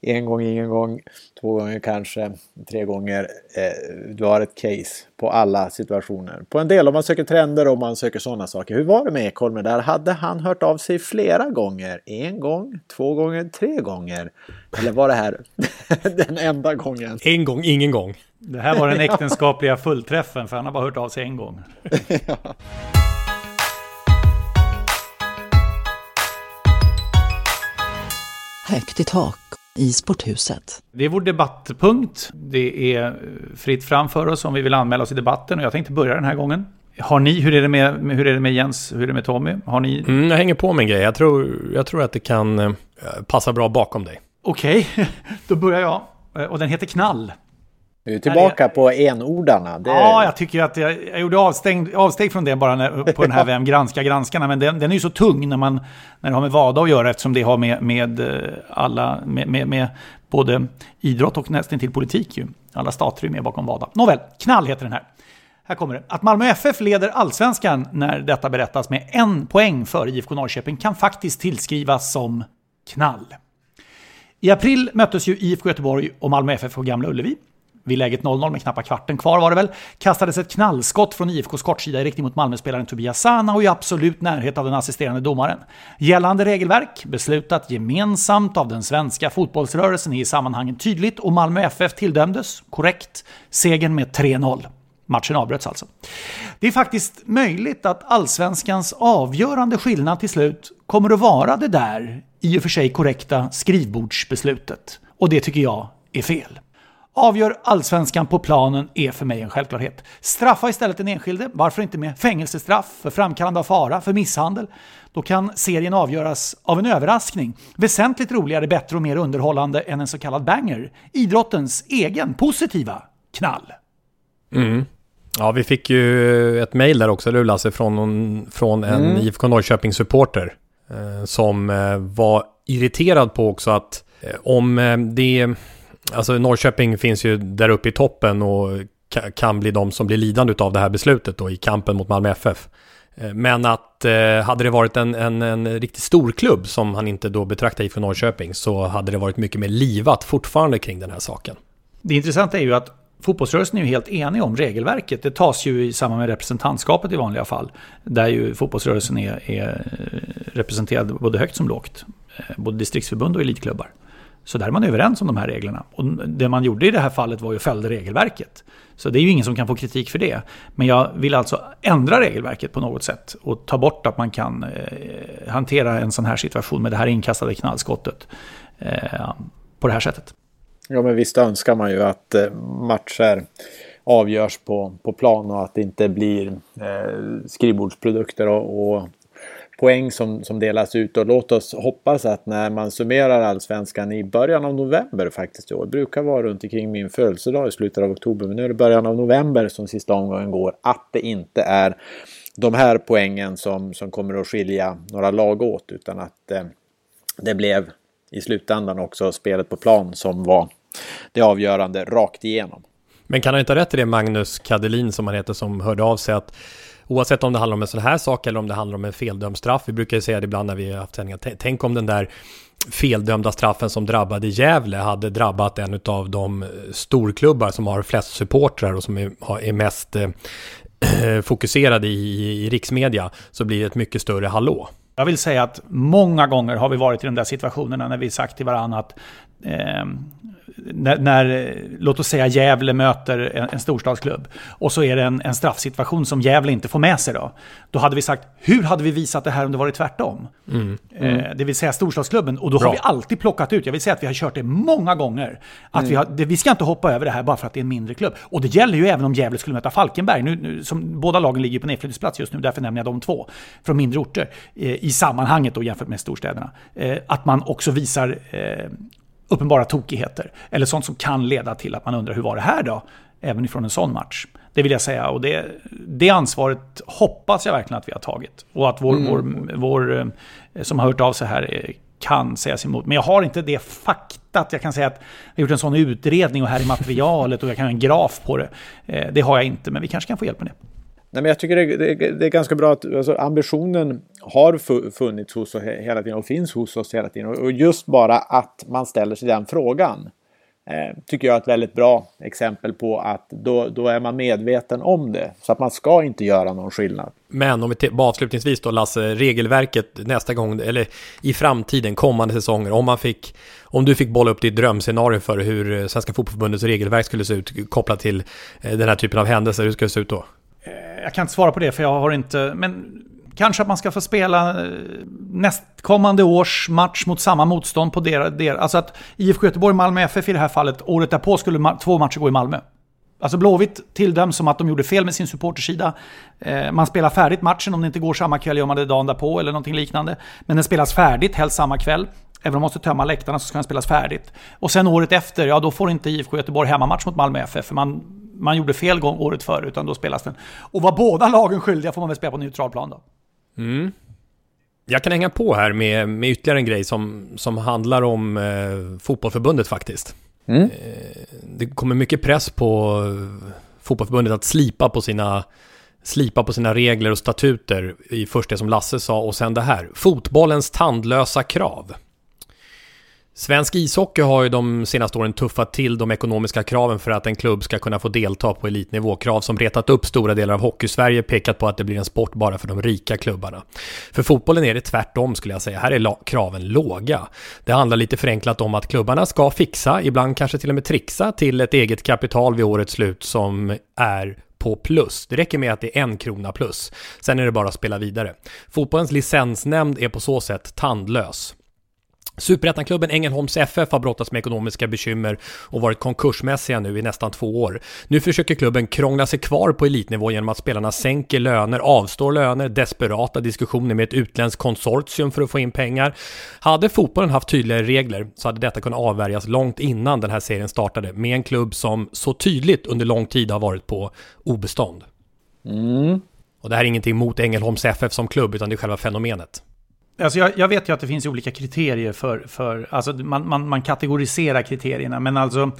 en gång, ingen gång, två gånger kanske, tre gånger. Eh, du har ett case på alla situationer. På en del om man söker trender och man söker sådana saker. Hur var det med Ekholm där? Hade han hört av sig flera gånger? En gång, två gånger, tre gånger? Eller var det här den enda gången? En gång, ingen gång. Det här var den äktenskapliga fullträffen för han har bara hört av sig en gång. ja. Högt i tak i sporthuset. Det är vår debattpunkt. Det är fritt fram för oss om vi vill anmäla oss i debatten och jag tänkte börja den här gången. Har ni, hur är det med, hur är det med Jens, hur är det med Tommy? Har ni? Mm, jag hänger på med en grej. Jag tror, jag tror att det kan eh, passa bra bakom dig. Okej, okay. då börjar jag. Eh, och den heter Knall. Du är tillbaka på enordarna. Det... Ja, jag tycker att jag, jag gjorde avstäng, avsteg från det bara när, på den här Vem granskar granskarna. Men den, den är ju så tung när, man, när det har med VADA att göra eftersom det har med, med eh, alla, med, med, med både idrott och nästan till politik ju. Alla stater är med bakom VADA. Nåväl, knall heter den här. Här kommer det. Att Malmö FF leder allsvenskan när detta berättas med en poäng för IFK Norrköping kan faktiskt tillskrivas som knall. I april möttes ju IFK Göteborg och Malmö FF på Gamla Ullevi vid läget 0-0 med knappa kvarten kvar var det väl, kastades ett knallskott från IFKs kortsida i riktning mot Malmöspelaren Tobias Sana och i absolut närhet av den assisterande domaren. Gällande regelverk, beslutat gemensamt av den svenska fotbollsrörelsen är i sammanhanget tydligt och Malmö FF tilldömdes, korrekt, segern med 3-0. Matchen avbröts alltså. Det är faktiskt möjligt att allsvenskans avgörande skillnad till slut kommer att vara det där i och för sig korrekta skrivbordsbeslutet. Och det tycker jag är fel. Avgör allsvenskan på planen är för mig en självklarhet. Straffa istället den enskilde, varför inte med fängelsestraff för framkallande av fara, för misshandel? Då kan serien avgöras av en överraskning. Väsentligt roligare, bättre och mer underhållande än en så kallad banger. Idrottens egen positiva knall. Mm. Ja, vi fick ju ett mejl där också, du Lasse, från, från en mm. IFK Norrköping-supporter. Eh, som eh, var irriterad på också att eh, om eh, det... Alltså Norrköping finns ju där uppe i toppen och kan bli de som blir lidande av det här beslutet då i kampen mot Malmö FF. Eh, men att eh, hade det varit en, en, en riktigt stor klubb som han inte då betraktar IFK Norrköping så hade det varit mycket mer livat fortfarande kring den här saken. Det intressanta är ju att Fotbollsrörelsen är ju helt enig om regelverket. Det tas ju i samband med representantskapet i vanliga fall. Där ju fotbollsrörelsen är, är eh, representerad både högt som lågt. Eh, både distriktsförbund och elitklubbar. Så där är man överens om de här reglerna. Och det man gjorde i det här fallet var ju att följa regelverket. Så det är ju ingen som kan få kritik för det. Men jag vill alltså ändra regelverket på något sätt och ta bort att man kan eh, hantera en sån här situation med det här inkastade knallskottet eh, på det här sättet. Ja, men visst önskar man ju att eh, matcher avgörs på, på plan och att det inte blir eh, skrivbordsprodukter och, och poäng som, som delas ut. Och låt oss hoppas att när man summerar allsvenskan i början av november faktiskt i år, brukar vara runt omkring min födelsedag i slutet av oktober, men nu är det början av november som sista omgången går, att det inte är de här poängen som, som kommer att skilja några lag åt utan att eh, det blev i slutändan också spelet på plan som var det avgörande rakt igenom. Men kan han inte ha rätt i det, Magnus Kadelin som han heter, som hörde av sig att oavsett om det handlar om en sån här sak eller om det handlar om en feldömd straff, vi brukar ju säga det ibland när vi har haft sändningar, tänk om den där feldömda straffen som drabbade Gävle hade drabbat en av de eh, storklubbar som har flest supportrar och som är, är mest eh, fokuserade i, i riksmedia, så blir det ett mycket större hallå. Jag vill säga att många gånger har vi varit i de där situationerna när vi sagt till varandra att eh, när, när, låt oss säga Gävle möter en, en storstadsklubb och så är det en, en straffsituation som Gävle inte får med sig då. Då hade vi sagt, hur hade vi visat det här om det varit tvärtom? Mm. Mm. Eh, det vill säga storstadsklubben. Och då Bra. har vi alltid plockat ut, jag vill säga att vi har kört det många gånger, att mm. vi, har, det, vi ska inte hoppa över det här bara för att det är en mindre klubb. Och det gäller ju även om Gävle skulle möta Falkenberg. Nu, nu som båda lagen ligger på nedflyttningsplats just nu, därför nämner jag de två. Från mindre orter. Eh, I sammanhanget då jämfört med storstäderna. Eh, att man också visar eh, uppenbara tokigheter. Eller sånt som kan leda till att man undrar hur var det här då? Även ifrån en sån match. Det vill jag säga. Och det, det ansvaret hoppas jag verkligen att vi har tagit. Och att vår, mm. vår, vår eh, som har hört av sig här eh, kan sägas emot. Men jag har inte det faktat. Jag kan säga att vi har gjort en sån utredning och här är materialet och jag kan ha en graf på det. Eh, det har jag inte, men vi kanske kan få hjälp med det. Nej, men jag tycker det, det, det är ganska bra att alltså, ambitionen har funnits hos oss hela tiden och finns hos oss hela tiden. Och just bara att man ställer sig den frågan eh, tycker jag är ett väldigt bra exempel på att då, då är man medveten om det. Så att man ska inte göra någon skillnad. Men om vi avslutningsvis då Lasse, regelverket nästa gång, eller i framtiden, kommande säsonger, om man fick, om du fick bolla upp ditt drömscenario för hur eh, Svenska Fotbollförbundets regelverk skulle se ut kopplat till eh, den här typen av händelser, hur skulle det se ut då? Jag kan inte svara på det för jag har inte... Men kanske att man ska få spela eh, nästkommande års match mot samma motstånd på deras... Alltså att IFK Göteborg, Malmö FF i det här fallet, året därpå skulle två matcher gå i Malmö. Alltså Blåvitt tilldöms som att de gjorde fel med sin supportersida. Eh, man spelar färdigt matchen om det inte går samma kväll, gör man det dagen därpå eller någonting liknande. Men den spelas färdigt, helst samma kväll. Även om man måste tömma läktarna så ska den spelas färdigt. Och sen året efter, ja då får inte IFK Göteborg hemmamatch mot Malmö FF. För man man gjorde fel gång året före, utan då spelas den. Och var båda lagen skyldiga får man väl spela på neutral plan då. Mm. Jag kan hänga på här med, med ytterligare en grej som, som handlar om eh, fotbollförbundet faktiskt. Mm. Eh, det kommer mycket press på fotbollförbundet att slipa på sina slipa på sina regler och statuter i först det som Lasse sa och sen det här. Fotbollens tandlösa krav. Svensk ishockey har ju de senaste åren tuffat till de ekonomiska kraven för att en klubb ska kunna få delta på elitnivå. Krav som retat upp stora delar av Hockeysverige pekat på att det blir en sport bara för de rika klubbarna. För fotbollen är det tvärtom skulle jag säga. Här är kraven låga. Det handlar lite förenklat om att klubbarna ska fixa, ibland kanske till och med trixa till ett eget kapital vid årets slut som är på plus. Det räcker med att det är en krona plus. Sen är det bara att spela vidare. Fotbollens licensnämnd är på så sätt tandlös. Superettanklubben Ängelholms FF har brottats med ekonomiska bekymmer och varit konkursmässiga nu i nästan två år. Nu försöker klubben krångla sig kvar på elitnivå genom att spelarna sänker löner, avstår löner, desperata diskussioner med ett utländskt konsortium för att få in pengar. Hade fotbollen haft tydligare regler så hade detta kunnat avvärjas långt innan den här serien startade med en klubb som så tydligt under lång tid har varit på obestånd. Mm. Och det här är ingenting mot Ängelholms FF som klubb utan det är själva fenomenet. Alltså jag, jag, vet ju att det finns olika kriterier för, för alltså man, man, man kategoriserar kriterierna, men alltså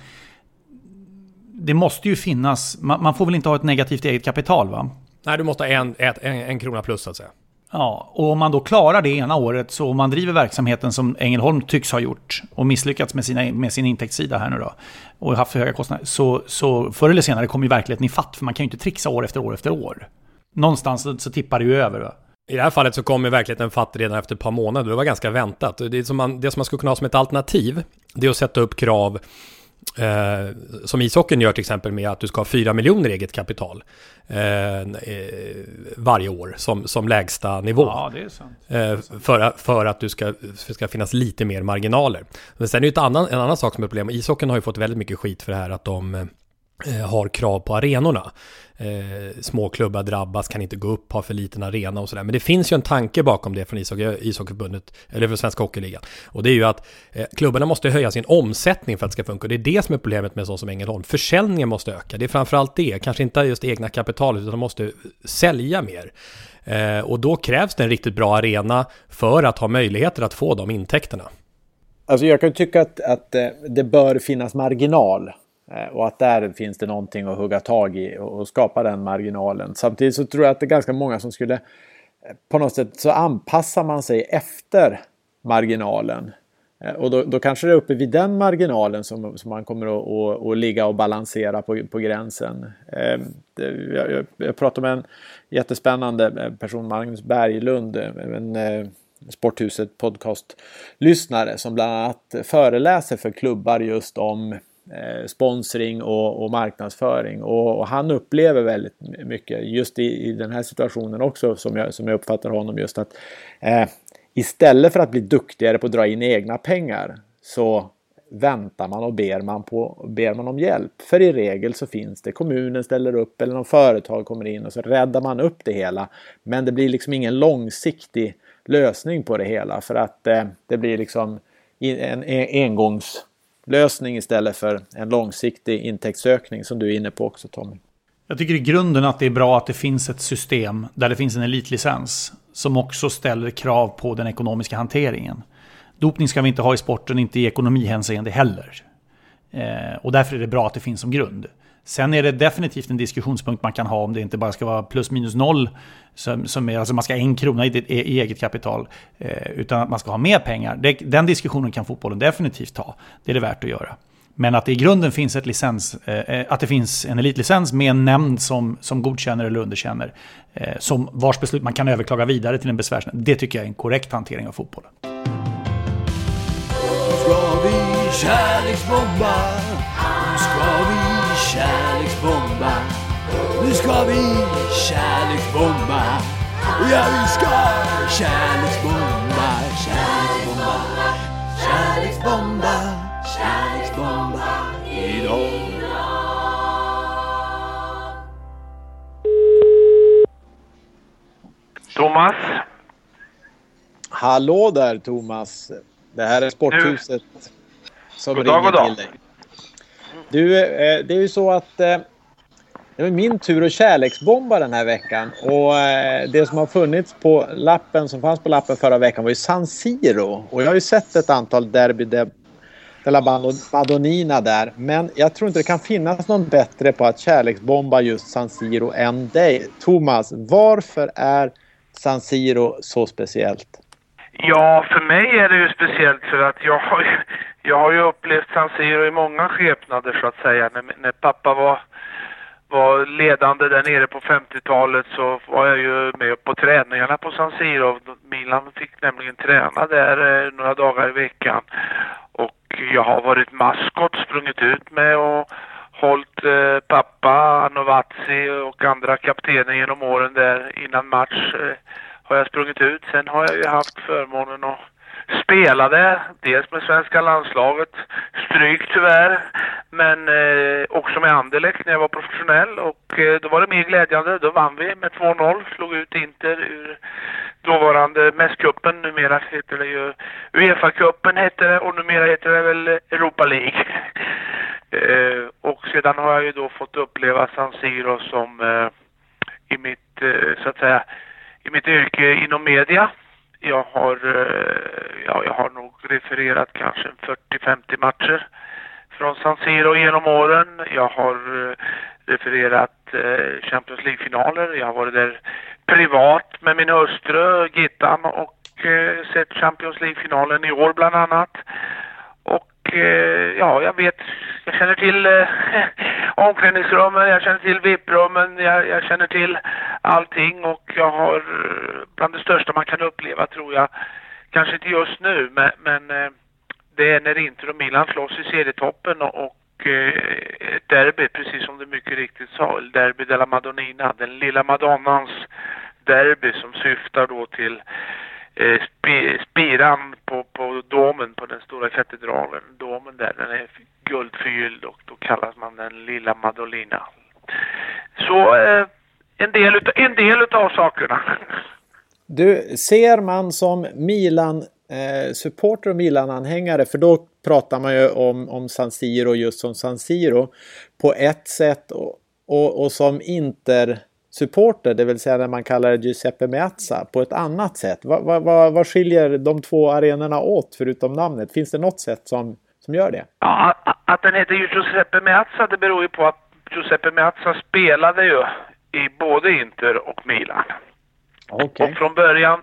det måste ju finnas, man, man, får väl inte ha ett negativt eget kapital va? Nej, du måste ha en, en, en krona plus så att säga. Ja, och om man då klarar det ena året, så om man driver verksamheten som Ängelholm tycks ha gjort och misslyckats med, sina, med sin intäktssida här nu då och haft för höga kostnader, så, så förr eller senare kommer ju verkligheten i fatt, för man kan ju inte trixa år efter år efter år. Någonstans så, så tippar det ju över. Va? I det här fallet så kommer verkligheten fatt redan efter ett par månader. Det var ganska väntat. Det som man, det som man skulle kunna ha som ett alternativ, det är att sätta upp krav Eh, som ishockeyn gör till exempel med att du ska ha 4 miljoner eget kapital eh, eh, varje år som, som lägsta nivå. Ja. Eh, för, för att du ska, ska finnas lite mer marginaler. Men sen är det ett annan, en annan sak som är problem. Ishockeyn har ju fått väldigt mycket skit för det här att de eh, Eh, har krav på arenorna eh, små klubbar drabbas, kan inte gå upp, har för liten arena och sådär. Men det finns ju en tanke bakom det från ishockey, ishockeyförbundet, eller för Svenska Hockeyligan. Och det är ju att eh, klubbarna måste höja sin omsättning för att det ska funka. Och det är det som är problemet med en sån som Ängelholm. Försäljningen måste öka. Det är framförallt det, kanske inte just egna kapitalet, utan de måste sälja mer. Eh, och då krävs det en riktigt bra arena för att ha möjligheter att få de intäkterna. Alltså jag kan tycka att, att eh, det bör finnas marginal Eh, och att där finns det någonting att hugga tag i och skapa den marginalen. Samtidigt så tror jag att det är ganska många som skulle eh, på något sätt så anpassar man sig efter marginalen. Eh, och då, då kanske det är uppe vid den marginalen som, som man kommer att, att, att ligga och balansera på, på gränsen. Jag, jag pratade med en jättespännande person, Magnus Berglund, en Sporthuset podcast-lyssnare som bland annat föreläser för klubbar just om Eh, sponsring och, och marknadsföring. Och, och, han upplever väldigt mycket just i, i den här situationen också som jag, som jag uppfattar honom just att eh, istället för att bli duktigare på att dra in egna pengar så väntar man och ber man, på, ber man om hjälp. För i regel så finns det, kommunen ställer upp eller någon företag kommer in och så räddar man upp det hela. Men det blir liksom ingen långsiktig lösning på det hela för att eh, det blir liksom en engångs lösning istället för en långsiktig intäktsökning som du är inne på också Tommy. Jag tycker i grunden att det är bra att det finns ett system där det finns en elitlicens som också ställer krav på den ekonomiska hanteringen. Dopning ska vi inte ha i sporten, inte i ekonomihänseende heller. Eh, och därför är det bra att det finns som grund. Sen är det definitivt en diskussionspunkt man kan ha om det inte bara ska vara plus minus noll. Som, som är, alltså man ska ha en krona i, e, i eget kapital. Eh, utan att man ska ha mer pengar. Det, den diskussionen kan fotbollen definitivt ta. Det är det värt att göra. Men att det i grunden finns ett licens, eh, eh att det finns en elitlicens med en nämnd som, som godkänner eller underkänner. Eh, som vars beslut man kan överklaga vidare till en besvärsnämnd. Det tycker jag är en korrekt hantering av fotbollen. Ska vi kärleksbomba? Ska vi kärleksbomba. Nu ska vi kärleksbomba. Ja, vi ska kärleksbomba, kärleksbomba, kärleksbomba, kärleksbomba idag. Thomas? Hallå där Thomas. Det här är Sporthuset du. som god ringer dag, till dig. Du, eh, det är ju så att eh, det var min tur att kärleksbomba den här veckan. Och eh, det som har funnits på lappen, som fanns på lappen förra veckan var ju San Siro. Och jag har ju sett ett antal Derby de, de la Madonnina där. Men jag tror inte det kan finnas någon bättre på att kärleksbomba just San Siro än dig. Thomas, varför är San Siro så speciellt? Ja, för mig är det ju speciellt för att jag har ju, jag har ju upplevt San Siro i många skepnader så att säga. När, när pappa var, var ledande där nere på 50-talet så var jag ju med på träningarna på San Siro. Milan fick nämligen träna där eh, några dagar i veckan. Och jag har varit maskot, sprungit ut med och hållit eh, pappa, Anovazzi och andra kaptener genom åren där innan match. Eh, har jag sprungit ut. Sen har jag ju haft förmånen att Spelade, dels med svenska landslaget, stryk tyvärr, men eh, också med Anderlecht när jag var professionell och eh, då var det mer glädjande. Då vann vi med 2-0, slog ut Inter ur dåvarande mästcupen, numera heter det ju Uefa-cupen hette det och numera heter det väl Europa League. eh, och sedan har jag ju då fått uppleva San Siro som eh, i mitt, eh, så att säga, i mitt yrke inom media. Jag har, eh, ja, jag har nog refererat kanske 40-50 matcher från San Siro genom åren. Jag har eh, refererat eh, Champions League-finaler. Jag har varit där privat med min hustru Gittan och eh, sett Champions League-finalen i år bland annat. Och Eh, ja, jag vet, jag känner till eh, omklädningsrummen, jag känner till VIP-rummen, jag, jag, känner till allting och jag har eh, bland det största man kan uppleva tror jag, kanske inte just nu, men, men eh, det är när Inter och Milan slåss i serietoppen och, och eh, derby, precis som du mycket riktigt sa, derby della Madonnina, den lilla Madonnans derby som syftar då till Eh, spiran på, på domen på den stora katedralen. Domen där, den är guldförgylld och då kallas man den lilla Madolina. Så eh, en, del utav, en del utav sakerna. Du, ser man som Milan eh, supporter och Milan-anhängare, för då pratar man ju om, om San Siro just som San Siro på ett sätt och, och, och som Inter supporter, det vill säga när man kallar det Giuseppe Meazza på ett annat sätt. Vad, vad, vad, vad skiljer de två arenorna åt förutom namnet? Finns det något sätt som, som gör det? Ja, att den heter Giuseppe Meazza det beror ju på att Giuseppe Meazza spelade ju i både Inter och Milan. Okay. Och från början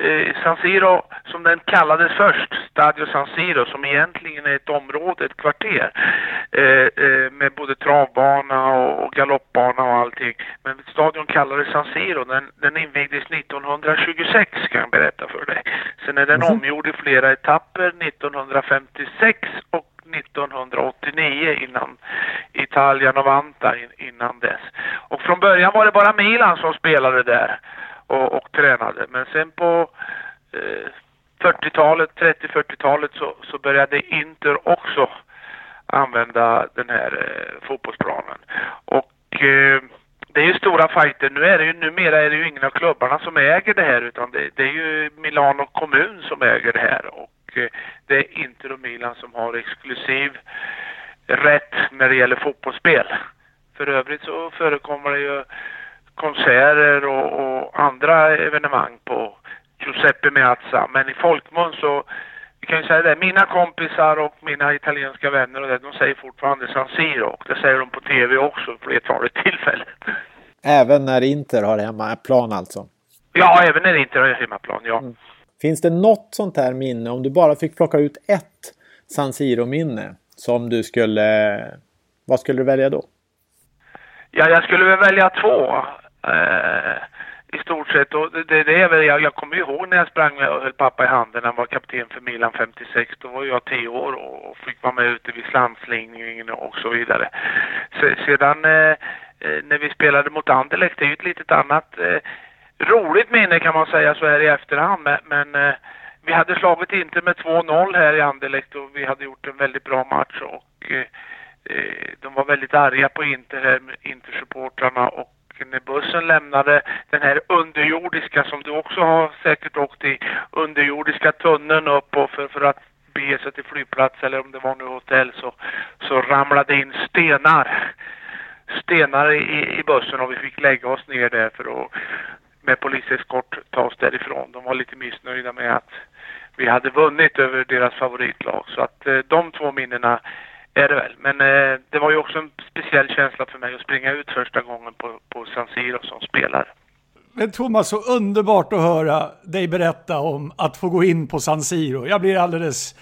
eh, San Siro, som den kallades först, Stadio San Siro, som egentligen är ett område, ett kvarter, eh, eh, med både travbana och galoppbana och allting. Men stadion kallades San Siro, den, den invigdes 1926 kan jag berätta för dig. Sen är den mm. omgjord i flera etapper 1956 och 1989 innan Italien och Vanta innan dess. Och från början var det bara Milan som spelade där och, och tränade. Men sen på eh, 40-talet, 30-40-talet så, så började Inter också använda den här eh, fotbollsplanen. Och eh, det är ju stora fighter. Nu är det ju, numera är det ju ingen av klubbarna som äger det här utan det, det är ju Milano kommun som äger det här. Och eh, det är Inter och Milan som har exklusiv rätt när det gäller fotbollsspel. För övrigt så förekommer det ju konserter och, och, andra evenemang på Giuseppe Meazza. Men i folkmun så, vi kan ju säga det, mina kompisar och mina italienska vänner och det, de säger fortfarande San Siro och det säger de på tv också flertalet tillfällen. Även när Inter har hemmaplan alltså? Ja, även när Inter har hemmaplan, ja. Mm. Finns det något sånt här minne, om du bara fick plocka ut ett San Siro-minne som du skulle... Vad skulle du välja då? Ja, jag skulle väl välja två. Eh, I stort sett. Och det, det är väl, jag, jag kommer ihåg när jag sprang med och höll pappa i handen. Han var kapten för Milan 56. Då var jag 10 år och fick vara med ute vid slamslingningen och så vidare. sedan eh, eh, när vi spelade mot Anderlecht, det är ju ett litet annat eh, roligt minne kan man säga så här i efterhand. Men, men eh, vi hade slagit inte med 2-0 här i Anderlecht och vi hade gjort en väldigt bra match. Och eh, eh de var väldigt arga på Inter här, Intersupportrarna och när bussen lämnade den här underjordiska som du också har säkert åkt i, underjordiska tunneln upp och för, för att bege sig till flygplats eller om det var nu hotell så, så ramlade in stenar stenar i, i bussen och vi fick lägga oss ner där för att med poliseskort ta oss därifrån. De var lite missnöjda med att vi hade vunnit över deras favoritlag så att eh, de två minnena är det väl. Men eh, det var ju också en speciell känsla för mig att springa ut första gången på, på San Siro som spelare. Men Thomas, så underbart att höra dig berätta om att få gå in på San Siro. Jag blir alldeles...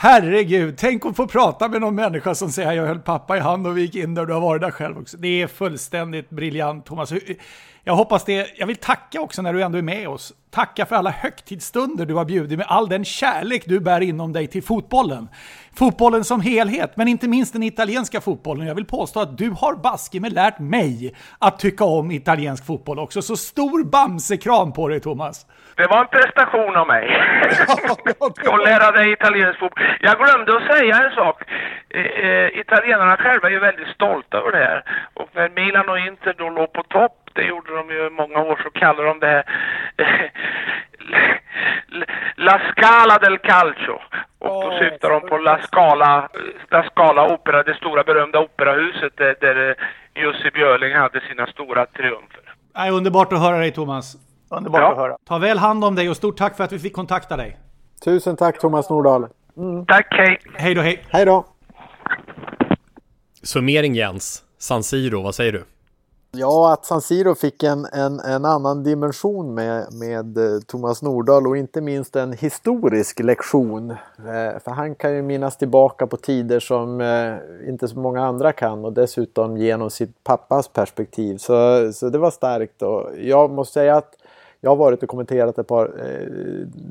Herregud, tänk att få prata med någon människa som säger jag höll pappa i hand och vi gick in där och du har varit där själv också. Det är fullständigt briljant Thomas. Jag hoppas det. Jag vill tacka också när du ändå är med oss. Tacka för alla högtidsstunder du har bjudit med all den kärlek du bär inom dig till fotbollen. Fotbollen som helhet, men inte minst den italienska fotbollen. Jag vill påstå att du har baske med lärt mig att tycka om italiensk fotboll också. Så stor bamsekram på dig Thomas. Det var en prestation av mig. att lära dig italiensk fotboll. Jag glömde att säga en sak. Eh, eh, italienarna själva är ju väldigt stolta över det här. Och när Milan och Inter då låg på topp det gjorde de ju i många år, så kallar de det La Scala del Calcio. Och då oh, syftar de på La Scala, La Scala Opera, det stora berömda operahuset där, där Jussi Björling hade sina stora triumfer. Nej, underbart att höra dig Thomas. Underbart ja. att höra. Ta väl hand om dig och stort tack för att vi fick kontakta dig. Tusen tack Thomas Nordahl. Mm. Tack, hej. Hej då, hej. Hej då. Summering Jens, San Siro, vad säger du? Ja, att San Siro fick en, en, en annan dimension med, med eh, Thomas Nordahl och inte minst en historisk lektion. Eh, för han kan ju minnas tillbaka på tider som eh, inte så många andra kan och dessutom genom sitt pappas perspektiv. Så, så det var starkt och jag måste säga att jag har varit och kommenterat ett par eh,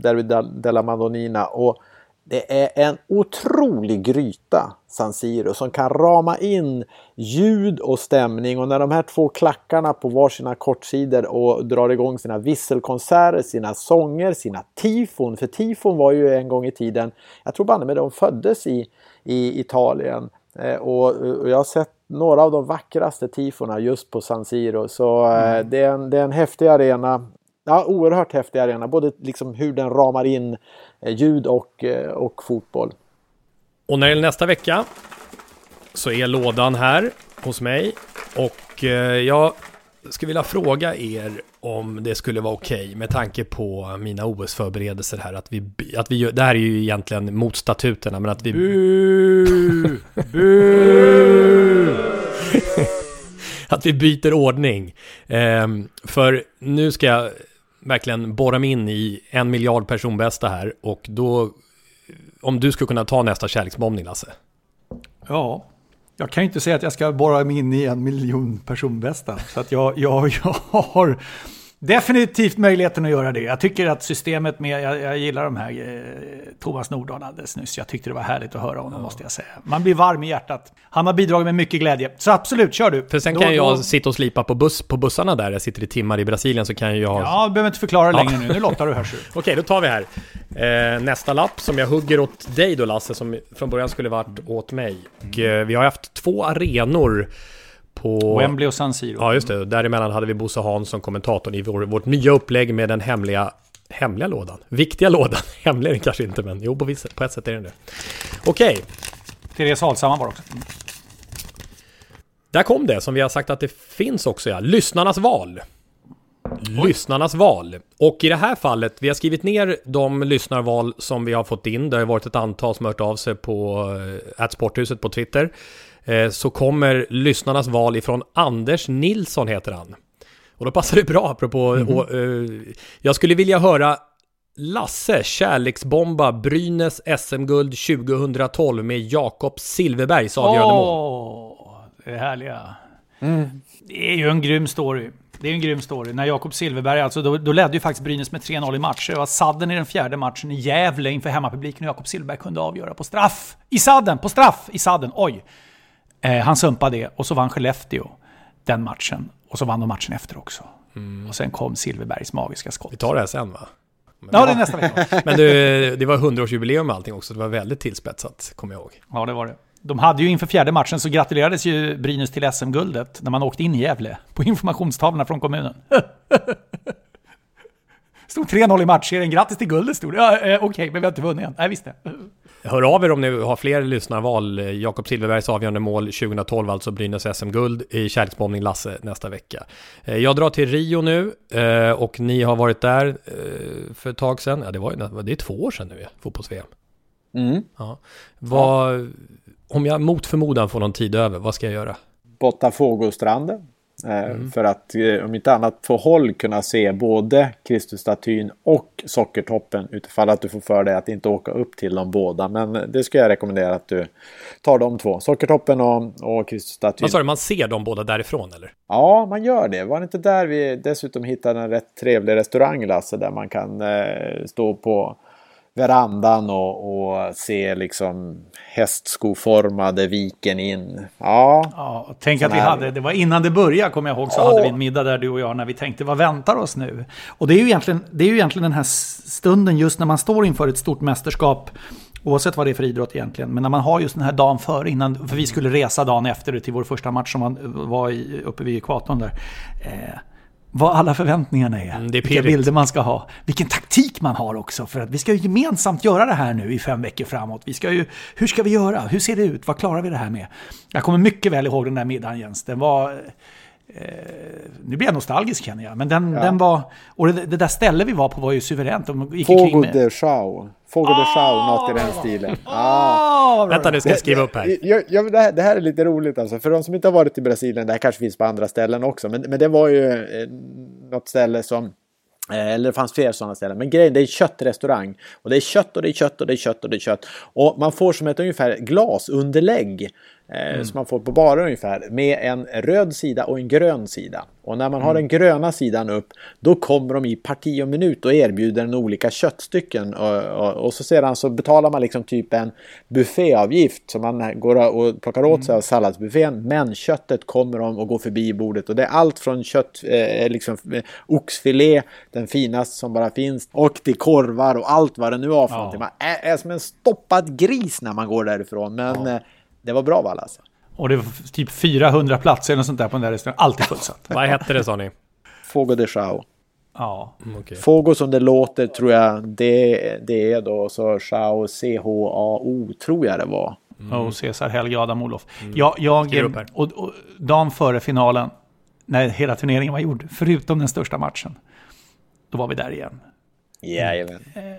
Derby della Madonnina och det är en otrolig gryta, San Siro, som kan rama in ljud och stämning och när de här två klackarna på varsina kortsidor och drar igång sina visselkonserter, sina sånger, sina tifon. För tifon var ju en gång i tiden, jag tror banne med de föddes i, i Italien. Eh, och, och, jag har sett några av de vackraste tifona just på San Siro. Så eh, mm. det, är en, det är en häftig arena. Ja, oerhört häftig arena, både liksom hur den ramar in Eh, ljud och, eh, och fotboll. Och när det är nästa vecka så är lådan här hos mig och eh, jag skulle vilja fråga er om det skulle vara okej okay, med tanke på mina OS-förberedelser här att vi, att vi gör, det här är ju egentligen mot statuterna men att vi... Bu! Bu! att vi byter ordning. Um, för nu ska jag verkligen borra mig in i en miljard personbästa här och då, om du skulle kunna ta nästa kärleksbombning Lasse? Ja, jag kan ju inte säga att jag ska borra mig in i en miljon personbästa. Så att jag, jag, jag har definitivt möjligheten att göra det. Jag tycker att systemet med, jag, jag gillar de här eh, Thomas Nordahl alldeles nyss. Jag tyckte det var härligt att höra honom ja. måste jag säga. Man blir varm i hjärtat. Han har bidragit med mycket glädje. Så absolut, kör du. För sen då, kan jag då... sitta och slipa på, buss, på bussarna där. Jag sitter i timmar i Brasilien så kan jag... Ja, du behöver inte förklara ja. längre nu. Nu lottar du hörs Okej, då tar vi här. Eh, nästa lapp som jag hugger åt dig då Lasse, som från början skulle varit åt mig. Och, eh, vi har haft två arenor på... Wembley och San Siro. Ja, just det. Däremellan hade vi Bosse Hansson, kommentatorn, i vår, vårt nya upplägg med den hemliga Hemliga lådan? Viktiga lådan? Hemliga är den kanske inte, men jo, på, vissa, på ett sätt är den det. Okej. Okay. Therese Alshammar var också. Där kom det, som vi har sagt att det finns också, ja. Lyssnarnas val. Lyssnarnas val. Och i det här fallet, vi har skrivit ner de lyssnarval som vi har fått in. Det har varit ett antal som har hört av sig på äh, Sporthuset på Twitter. Eh, så kommer lyssnarnas val ifrån Anders Nilsson heter han. Och då passar det bra apropå, mm och, uh, jag skulle vilja höra Lasse kärleksbomba Brynäs SM-guld 2012 med Jakob Silverbergs avgörande mål. Åh, det är härliga. Mm. Det är ju en grym story. Det är en grym story. När Jakob Silverberg, alltså då, då ledde ju faktiskt Brynäs med 3-0 i matcher. Det var sadden i den fjärde matchen i Gävle inför hemmapubliken och Jakob Silverberg kunde avgöra på straff. I sadden, på straff i sadden. Oj! Eh, han sumpade det och så vann Skellefteå den matchen. Och så vann de matchen efter också. Mm. Och sen kom Silverbergs magiska skott. Vi tar det här sen va? Men, ja, det är nästa vecka. Men du, det var 100-årsjubileum med allting också. Det var väldigt tillspetsat, kommer jag ihåg. Ja, det var det. De hade ju inför fjärde matchen så gratulerades ju Brynäs till SM-guldet när man åkte in i Gävle på informationstavlorna från kommunen. Stod 3-0 i matchserien, grattis till guldet stod det. Ja, eh, Okej, okay, men vi har inte vunnit än. Nej, visst det. Hör av er om ni har fler lyssnarval. Jakob Silverbergs avgörande mål 2012, alltså Brynäs SM-guld i kärleksbombning Lasse nästa vecka. Eh, jag drar till Rio nu eh, och ni har varit där eh, för ett tag sedan. Ja, det, var, det är två år sedan nu, fotbolls-VM. Mm. Ja. Vad, om jag mot förmodan får någon tid över, vad ska jag göra? Botafogostranden. Eh, mm. För att eh, om inte annat på håll kunna se både Kristusstatyn och Sockertoppen utifall att du får för dig att inte åka upp till dem båda. Men det skulle jag rekommendera att du tar de två. Sockertoppen och, och Kristusstatyn. Vad sa du, man ser dem båda därifrån eller? Ja, man gör det. Var det inte där vi dessutom hittade en rätt trevlig restaurang Lasse där man kan eh, stå på verandan och, och se liksom hästskoformade viken in. Ja, ja tänk att vi här... hade, det var innan det började kommer jag ihåg, så oh. hade vi en middag där du och jag när vi tänkte vad väntar oss nu? Och det är ju egentligen, det är ju egentligen den här stunden just när man står inför ett stort mästerskap Oavsett vad det är för idrott egentligen. Men när man har just den här dagen före, innan, för vi skulle resa dagen efter till vår första match som var uppe vid ekvatorn där. Eh, vad alla förväntningarna är. Mm, det är vilka bilder man ska ha. Vilken taktik man har också. För att vi ska ju gemensamt göra det här nu i fem veckor framåt. Vi ska ju, hur ska vi göra? Hur ser det ut? Vad klarar vi det här med? Jag kommer mycket väl ihåg den där middagen Jens. Den var... Eh, nu blir jag nostalgisk känner jag. Men den, ja. den var... Och det, det, där stället vi var på var ju suveränt. De gick Fogo de Chao. Fogo de Chao, oh! något i den stilen. Oh! Oh! Vänta nu, ska jag skriva upp här. Jag, jag, det, här. det här är lite roligt alltså. För de som inte har varit i Brasilien, det här kanske finns på andra ställen också. Men, men det var ju eh, något ställe som eh, eller det fanns fler sådana ställen. Men grejen det är köttrestaurang. Och det är kött och det är kött och det är kött och det är kött. Och man får som ett ungefär glasunderlägg mm. Som man får på barer ungefär. Med en röd sida och en grön sida. Och när man har mm. den gröna sidan upp då kommer de i parti och minut och erbjuder en olika köttstycken. Och, och, och, så sedan så betalar man liksom typ en bufféavgift som man går och plockar åt sig mm. av salladsbuffén. Men köttet kommer de och går förbi bordet. Och det är allt från kött, eh, liksom eh, oxfilé, den finaste som bara finns. Och till korvar och allt vad det nu var för ja. någonting. Man är, är som en stoppad gris när man går därifrån. Men ja. Det var bra vall alltså. Och det var typ 400 platser eller sånt där på den där restaurangen. Alltid fullsatt. Vad hette det sa ni? Fogo de Chao. Ja. Mm, okay. Fogo som det låter tror jag det, det är då så Chao C-H-A-O tror jag det var. Mm. Och Cesar Helge Adam Olof. Mm. Jag, jag och, och, dagen före finalen, när hela turneringen var gjord, förutom den största matchen, då var vi där igen. Jajamän. Mm.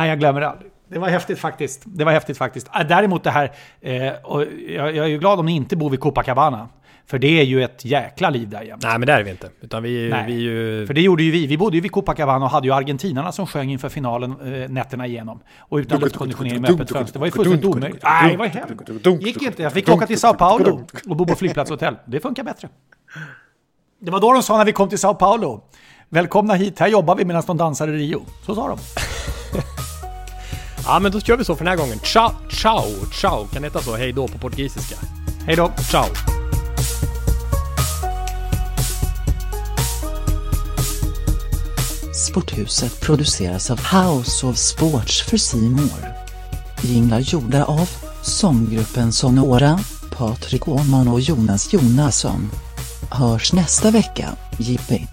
Eh, jag glömmer det aldrig. Det var häftigt faktiskt. Det var häftigt faktiskt. Äh, däremot det här, eh, och jag, jag är ju glad om ni inte bor vid Copacabana. För det är ju ett jäkla liv där jämt. Nej, men det är vi inte. Utan vi, Nej, vi ju... För det gjorde ju vi. Vi bodde ju vid Copacabana och hade ju argentinarna som sjöng inför finalen eh, nätterna igenom. Och utan luftkonditionering med öppet fönster. Det var ju fullständigt omöjligt. Nej, det var hemskt. Gick inte. Jag fick åka till Sao Paulo och bo på flygplatshotell. Det funkar bättre. Det var då de sa när vi kom till Sao Paulo. Välkomna hit, här jobbar vi medan de dansar i Rio. Så sa de. Ja, men då kör vi så för den här gången. Ciao, ciao, ciao. Kan det heta så? Hej då på portugisiska. Hej då. Ciao. Sporthuset produceras av House of Sports för Simor. Jinglar gjorda av sånggruppen Sonora, Patrik Åhman och Jonas Jonasson. Hörs nästa vecka, Jippi.